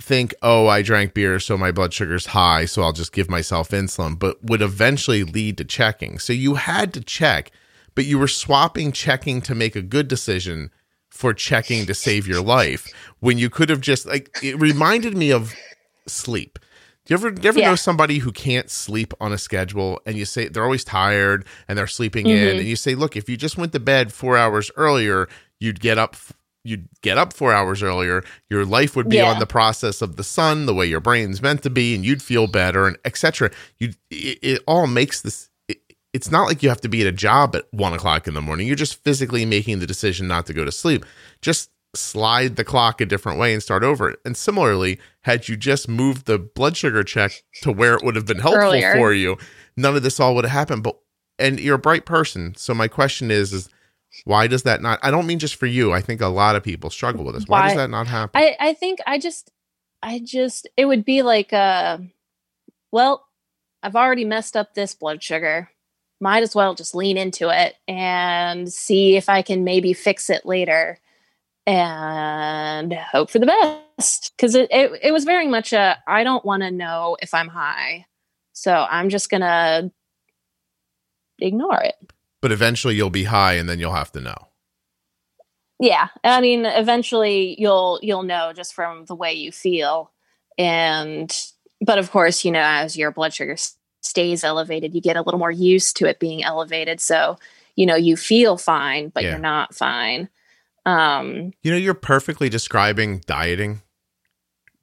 think, oh, I drank beer, so my blood sugar's high, so I'll just give myself insulin, but would eventually lead to checking. So you had to check, but you were swapping checking to make a good decision for checking to save your life when you could have just like it reminded me of sleep. Do you ever do you ever yeah. know somebody who can't sleep on a schedule and you say they're always tired and they're sleeping mm-hmm. in and you say, look, if you just went to bed four hours earlier, you'd get up you'd get up four hours earlier your life would be yeah. on the process of the sun the way your brain's meant to be and you'd feel better and etc you it, it, all makes this it, it's not like you have to be at a job at one o'clock in the morning. You're just physically making the decision not to go to sleep. Just slide the clock a different way and start over. And similarly had you just moved the blood sugar check to where it would have been helpful Earlier. for you none of this all would have happened. But and you're a bright person so my question is is why does that not? I don't mean just for you. I think a lot of people struggle with this. Why, Why does that not happen?
I, I think I just, I just, it would be like, uh, well, I've already messed up this blood sugar. Might as well just lean into it and see if I can maybe fix it later and hope for the best. Cause it, it, it was very much a, I don't want to know if I'm high. So I'm just going to ignore it
but eventually you'll be high and then you'll have to know.
Yeah. I mean, eventually you'll you'll know just from the way you feel. And but of course, you know, as your blood sugar stays elevated, you get a little more used to it being elevated. So, you know, you feel fine, but yeah. you're not fine. Um,
you know, you're perfectly describing dieting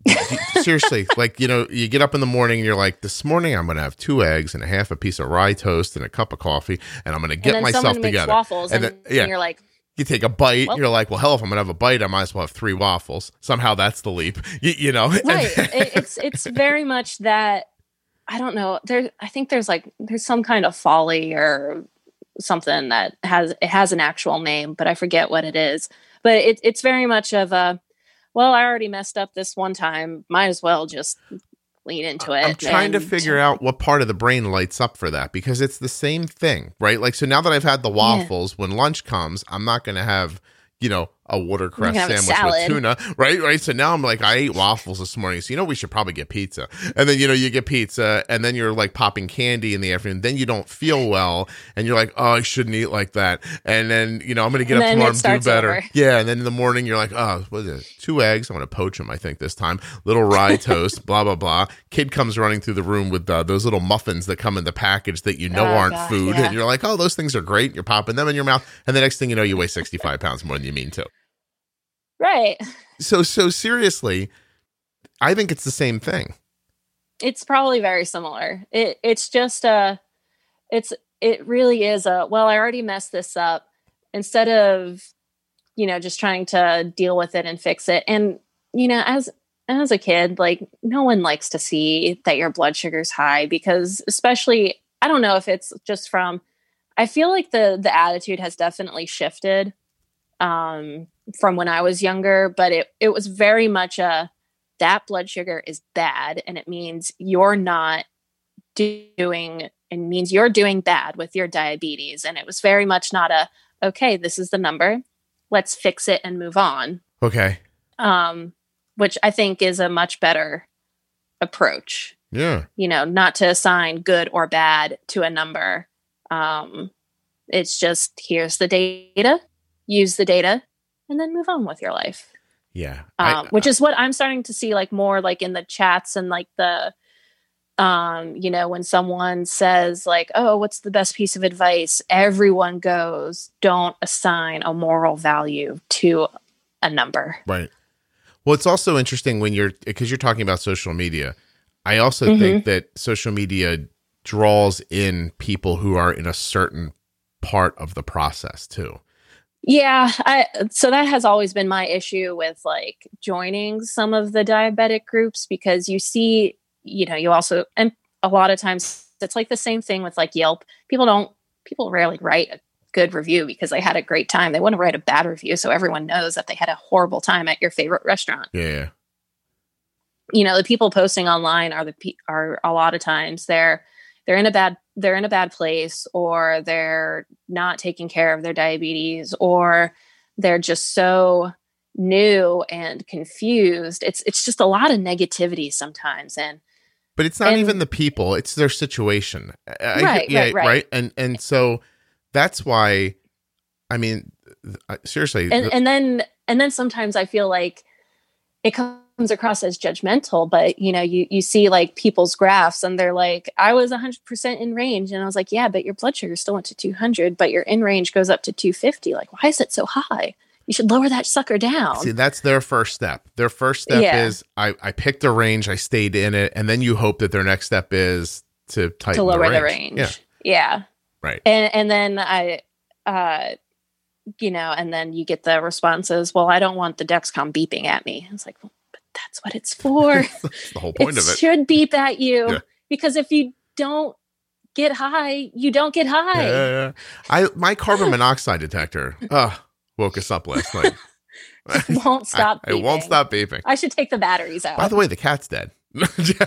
[laughs] seriously like you know you get up in the morning and you're like this morning i'm gonna have two eggs and a half a piece of rye toast and a cup of coffee and i'm gonna get myself together.
waffles and, and, then, yeah. and you're like
you take a bite well, you're like well hell if i'm gonna have a bite i might as well have three waffles. Somehow that's the leap [laughs] you, you know?
Right. It's it's very much that i don't know there i think there's like there's some kind of folly or something that has it has an actual name but i forget what it is. But it, it's very much of a well, I already messed up this one time. Might as well just lean into it.
I'm trying and... to figure out what part of the brain lights up for that because it's the same thing, right? Like, so now that I've had the waffles, yeah. when lunch comes, I'm not going to have, you know, a watercress sandwich with tuna, right? Right. So now I'm like, I ate waffles this morning. So, you know, we should probably get pizza. And then, you know, you get pizza and then you're like popping candy in the afternoon. Then you don't feel well and you're like, oh, I shouldn't eat like that. And then, you know, I'm going to get and up tomorrow and do better. Over. Yeah. And then in the morning, you're like, oh, what is it? Two eggs. I'm going to poach them, I think, this time. Little rye [laughs] toast, blah, blah, blah. Kid comes running through the room with uh, those little muffins that come in the package that you know oh, aren't God, food. Yeah. And you're like, oh, those things are great. You're popping them in your mouth. And the next thing you know, you weigh 65 pounds more than you mean to.
Right.
So so seriously, I think it's the same thing.
It's probably very similar. It it's just a it's it really is a well, I already messed this up instead of you know just trying to deal with it and fix it. And you know, as as a kid, like no one likes to see that your blood sugar's high because especially I don't know if it's just from I feel like the the attitude has definitely shifted um from when I was younger, but it it was very much a that blood sugar is bad and it means you're not doing it means you're doing bad with your diabetes and it was very much not a okay, this is the number. Let's fix it and move on.
Okay.
Um which I think is a much better approach.
Yeah.
You know, not to assign good or bad to a number. Um, it's just here's the data, use the data, and then move on with your life.
Yeah.
Um, I, which is what I'm starting to see like more like in the chats and like the um you know when someone says like oh what's the best piece of advice everyone goes don't assign a moral value to a number
right well, it's also interesting when you're because you're talking about social media. I also mm-hmm. think that social media draws in people who are in a certain part of the process too.
Yeah, I so that has always been my issue with like joining some of the diabetic groups because you see, you know, you also and a lot of times it's like the same thing with like Yelp. People don't people rarely write a good review because they had a great time. They want to write a bad review so everyone knows that they had a horrible time at your favorite restaurant.
Yeah.
You know, the people posting online are the are a lot of times they're they're in a bad they're in a bad place or they're not taking care of their diabetes or they're just so new and confused. It's it's just a lot of negativity sometimes and
but it's not and, even the people, it's their situation.
I, right, yeah, right, right. right.
And and so that's why i mean uh, seriously
and, the- and then and then sometimes i feel like it comes across as judgmental but you know you you see like people's graphs and they're like i was 100% in range and i was like yeah but your blood sugar still went to 200 but your in range goes up to 250 like why is it so high you should lower that sucker down
see that's their first step their first step yeah. is i i picked a range i stayed in it and then you hope that their next step is to tighten
to lower
the
range,
the range.
yeah yeah
Right.
And and then I uh you know, and then you get the responses, well, I don't want the Dexcom beeping at me. It's like, well, that's what it's for. [laughs]
the whole point
it
of it.
should beep at you yeah. because if you don't get high, you don't get high.
Yeah, yeah. I my carbon [laughs] monoxide detector uh, woke us up last night.
won't stop.
I, it won't [laughs] stop beeping.
I should take the batteries out.
By the way, the cat's dead.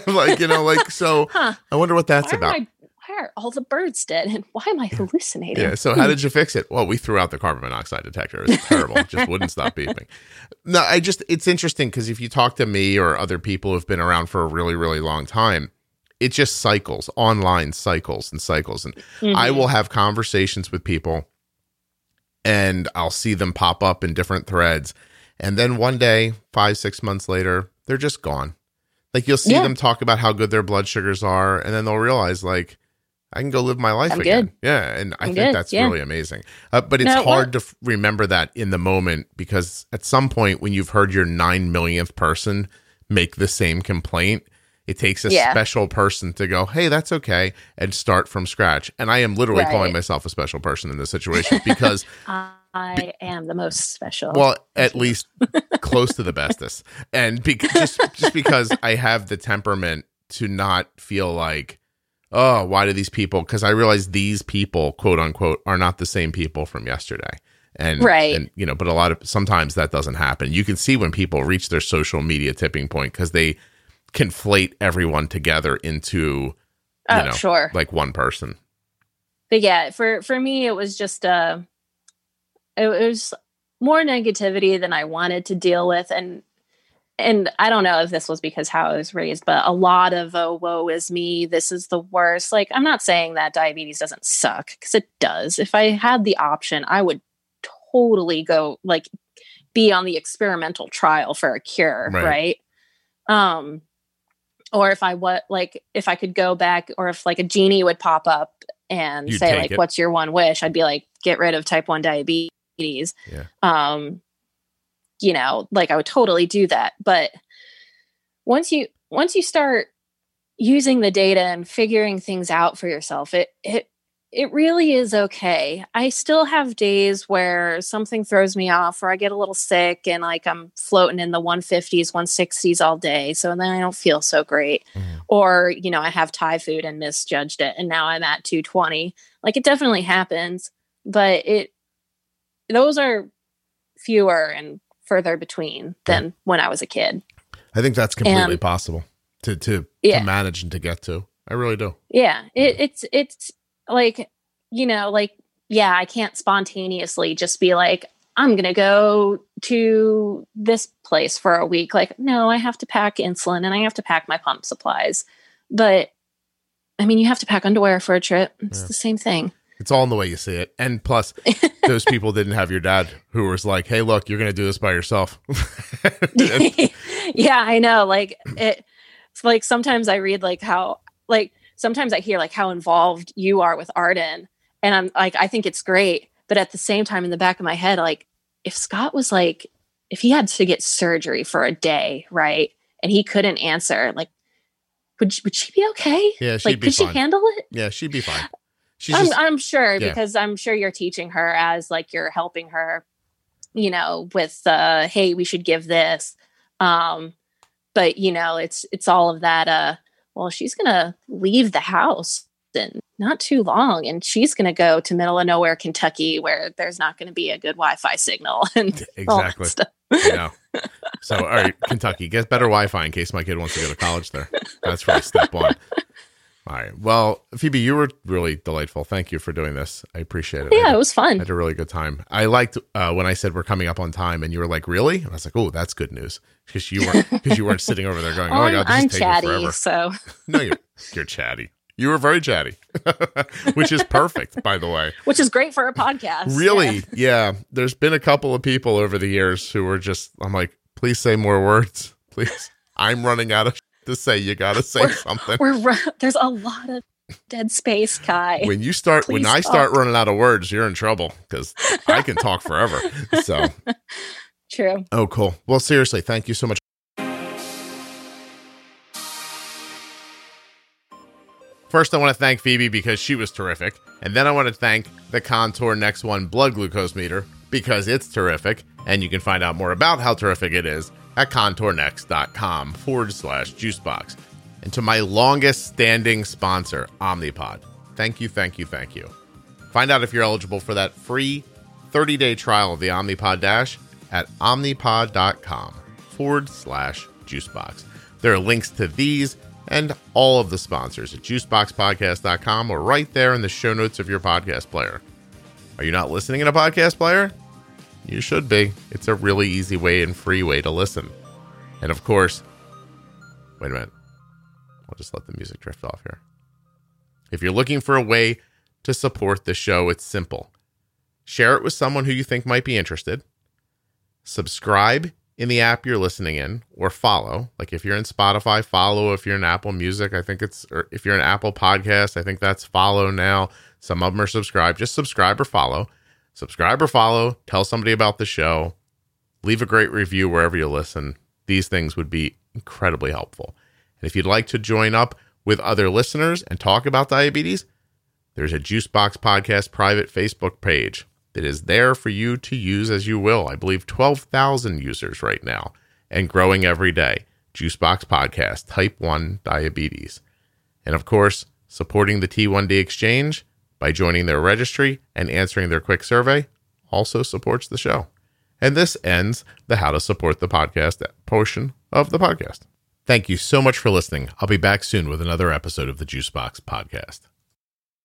like you know, like so. Huh. I wonder what that's
Why
about
why are all the birds dead and why am I hallucinating?
Yeah. So how did you fix it? Well, we threw out the carbon monoxide detector. It was terrible. it just wouldn't stop beeping. No, I just it's interesting because if you talk to me or other people who've been around for a really, really long time, it just cycles, online cycles and cycles. And mm-hmm. I will have conversations with people and I'll see them pop up in different threads. And then one day, five, six months later, they're just gone. Like you'll see yeah. them talk about how good their blood sugars are, and then they'll realize like I can go live my life
I'm
again.
Good.
Yeah, and I I'm think good. that's yeah. really amazing. Uh, but it's hard to f- remember that in the moment because at some point when you've heard your nine millionth person make the same complaint, it takes a yeah. special person to go, "Hey, that's okay," and start from scratch. And I am literally right. calling myself a special person in this situation because [laughs]
I am the most special.
Well, at least close to the bestest, and be- just just because I have the temperament to not feel like oh, why do these people? Because I realize these people, quote unquote, are not the same people from yesterday. And,
right.
and you know, but a lot of sometimes that doesn't happen. You can see when people reach their social media tipping point because they conflate everyone together into, you
oh,
know,
sure.
like one person.
But yeah, for for me, it was just uh, it was more negativity than I wanted to deal with, and and I don't know if this was because how I was raised, but a lot of oh woe is me, this is the worst. Like I'm not saying that diabetes doesn't suck because it does. If I had the option, I would totally go like be on the experimental trial for a cure, right? right? Um or if I what like if I could go back or if like a genie would pop up and You'd say like it. what's your one wish? I'd be like get rid of type 1 diabetes.
Yeah.
Um you know, like I would totally do that. But once you once you start using the data and figuring things out for yourself, it it it really is okay. I still have days where something throws me off or I get a little sick and like I'm floating in the 150s, 160s all day. So then I don't feel so great. Mm. Or, you know, I have Thai food and misjudged it and now I'm at 220. Like it definitely happens, but it, those are fewer and further between than when I was a kid.
I think that's completely and, possible to, to, yeah. to manage and to get to. I really do.
Yeah. It, it's, it's, like you know like yeah i can't spontaneously just be like i'm going to go to this place for a week like no i have to pack insulin and i have to pack my pump supplies but i mean you have to pack underwear for a trip it's yeah. the same thing
it's all in the way you see it and plus [laughs] those people didn't have your dad who was like hey look you're going to do this by yourself [laughs] [laughs]
yeah i know like it it's like sometimes i read like how like sometimes I hear like how involved you are with Arden, and I'm like, I think it's great. But at the same time, in the back of my head, like, if Scott was like, if he had to get surgery for a day, right, and he couldn't answer, like, would would she be okay?
Yeah,
like, could
fine.
she handle it?
Yeah, she'd be fine.
She's I'm, just, I'm sure yeah. because I'm sure you're teaching her as like you're helping her, you know, with uh, hey, we should give this. Um, but you know, it's it's all of that uh well, she's going to leave the house in not too long and she's going to go to middle of nowhere Kentucky where there's not going to be a good Wi-Fi signal [laughs] and exactly.
yeah. So, all right, Kentucky, get better Wi-Fi in case my kid wants to go to college there. That's really step one. All right. Well, Phoebe, you were really delightful. Thank you for doing this. I appreciate it.
Yeah, it was fun.
I had a really good time. I liked uh, when I said we're coming up on time, and you were like, "Really?" And I was like, "Oh, that's good news," because you weren't [laughs] because you weren't sitting over there going, "Oh, my god, this I'm is chatty, forever."
So [laughs]
no, you're you're chatty. You were very chatty, [laughs] which is perfect, by the way.
Which is great for a podcast.
Really? Yeah. yeah. There's been a couple of people over the years who were just, I'm like, please say more words. Please. I'm running out of to say. You got to say
we're,
something.
We're there's a lot of dead space, Kai.
When you start, Please when I start running out of words, you're in trouble because I can talk forever. So [laughs]
true.
Oh, cool. Well, seriously, thank you so much. First, I want to thank Phoebe because she was terrific. And then I want to thank the Contour Next One blood glucose meter because it's terrific. And you can find out more about how terrific it is at contournext.com forward slash juicebox. And to my longest standing sponsor, Omnipod. Thank you, thank you, thank you. Find out if you're eligible for that free 30 day trial of the Omnipod Dash at omnipod.com forward slash juicebox. There are links to these and all of the sponsors at juiceboxpodcast.com or right there in the show notes of your podcast player. Are you not listening in a podcast player? You should be. It's a really easy way and free way to listen. And of course, wait a minute. I'll just let the music drift off here. If you're looking for a way to support the show, it's simple. Share it with someone who you think might be interested. Subscribe in the app you're listening in or follow. Like if you're in Spotify, follow. If you're in Apple Music, I think it's, or if you're an Apple Podcast, I think that's follow now. Some of them are subscribe. Just subscribe or follow subscribe or follow, tell somebody about the show, leave a great review wherever you listen. These things would be incredibly helpful. And if you'd like to join up with other listeners and talk about diabetes, there's a Juicebox Podcast private Facebook page that is there for you to use as you will. I believe 12,000 users right now and growing every day. Juicebox Podcast, Type 1 Diabetes. And of course, supporting the T1D Exchange by joining their registry and answering their quick survey also supports the show. And this ends the how to support the podcast portion of the podcast. Thank you so much for listening. I'll be back soon with another episode of the Juicebox podcast.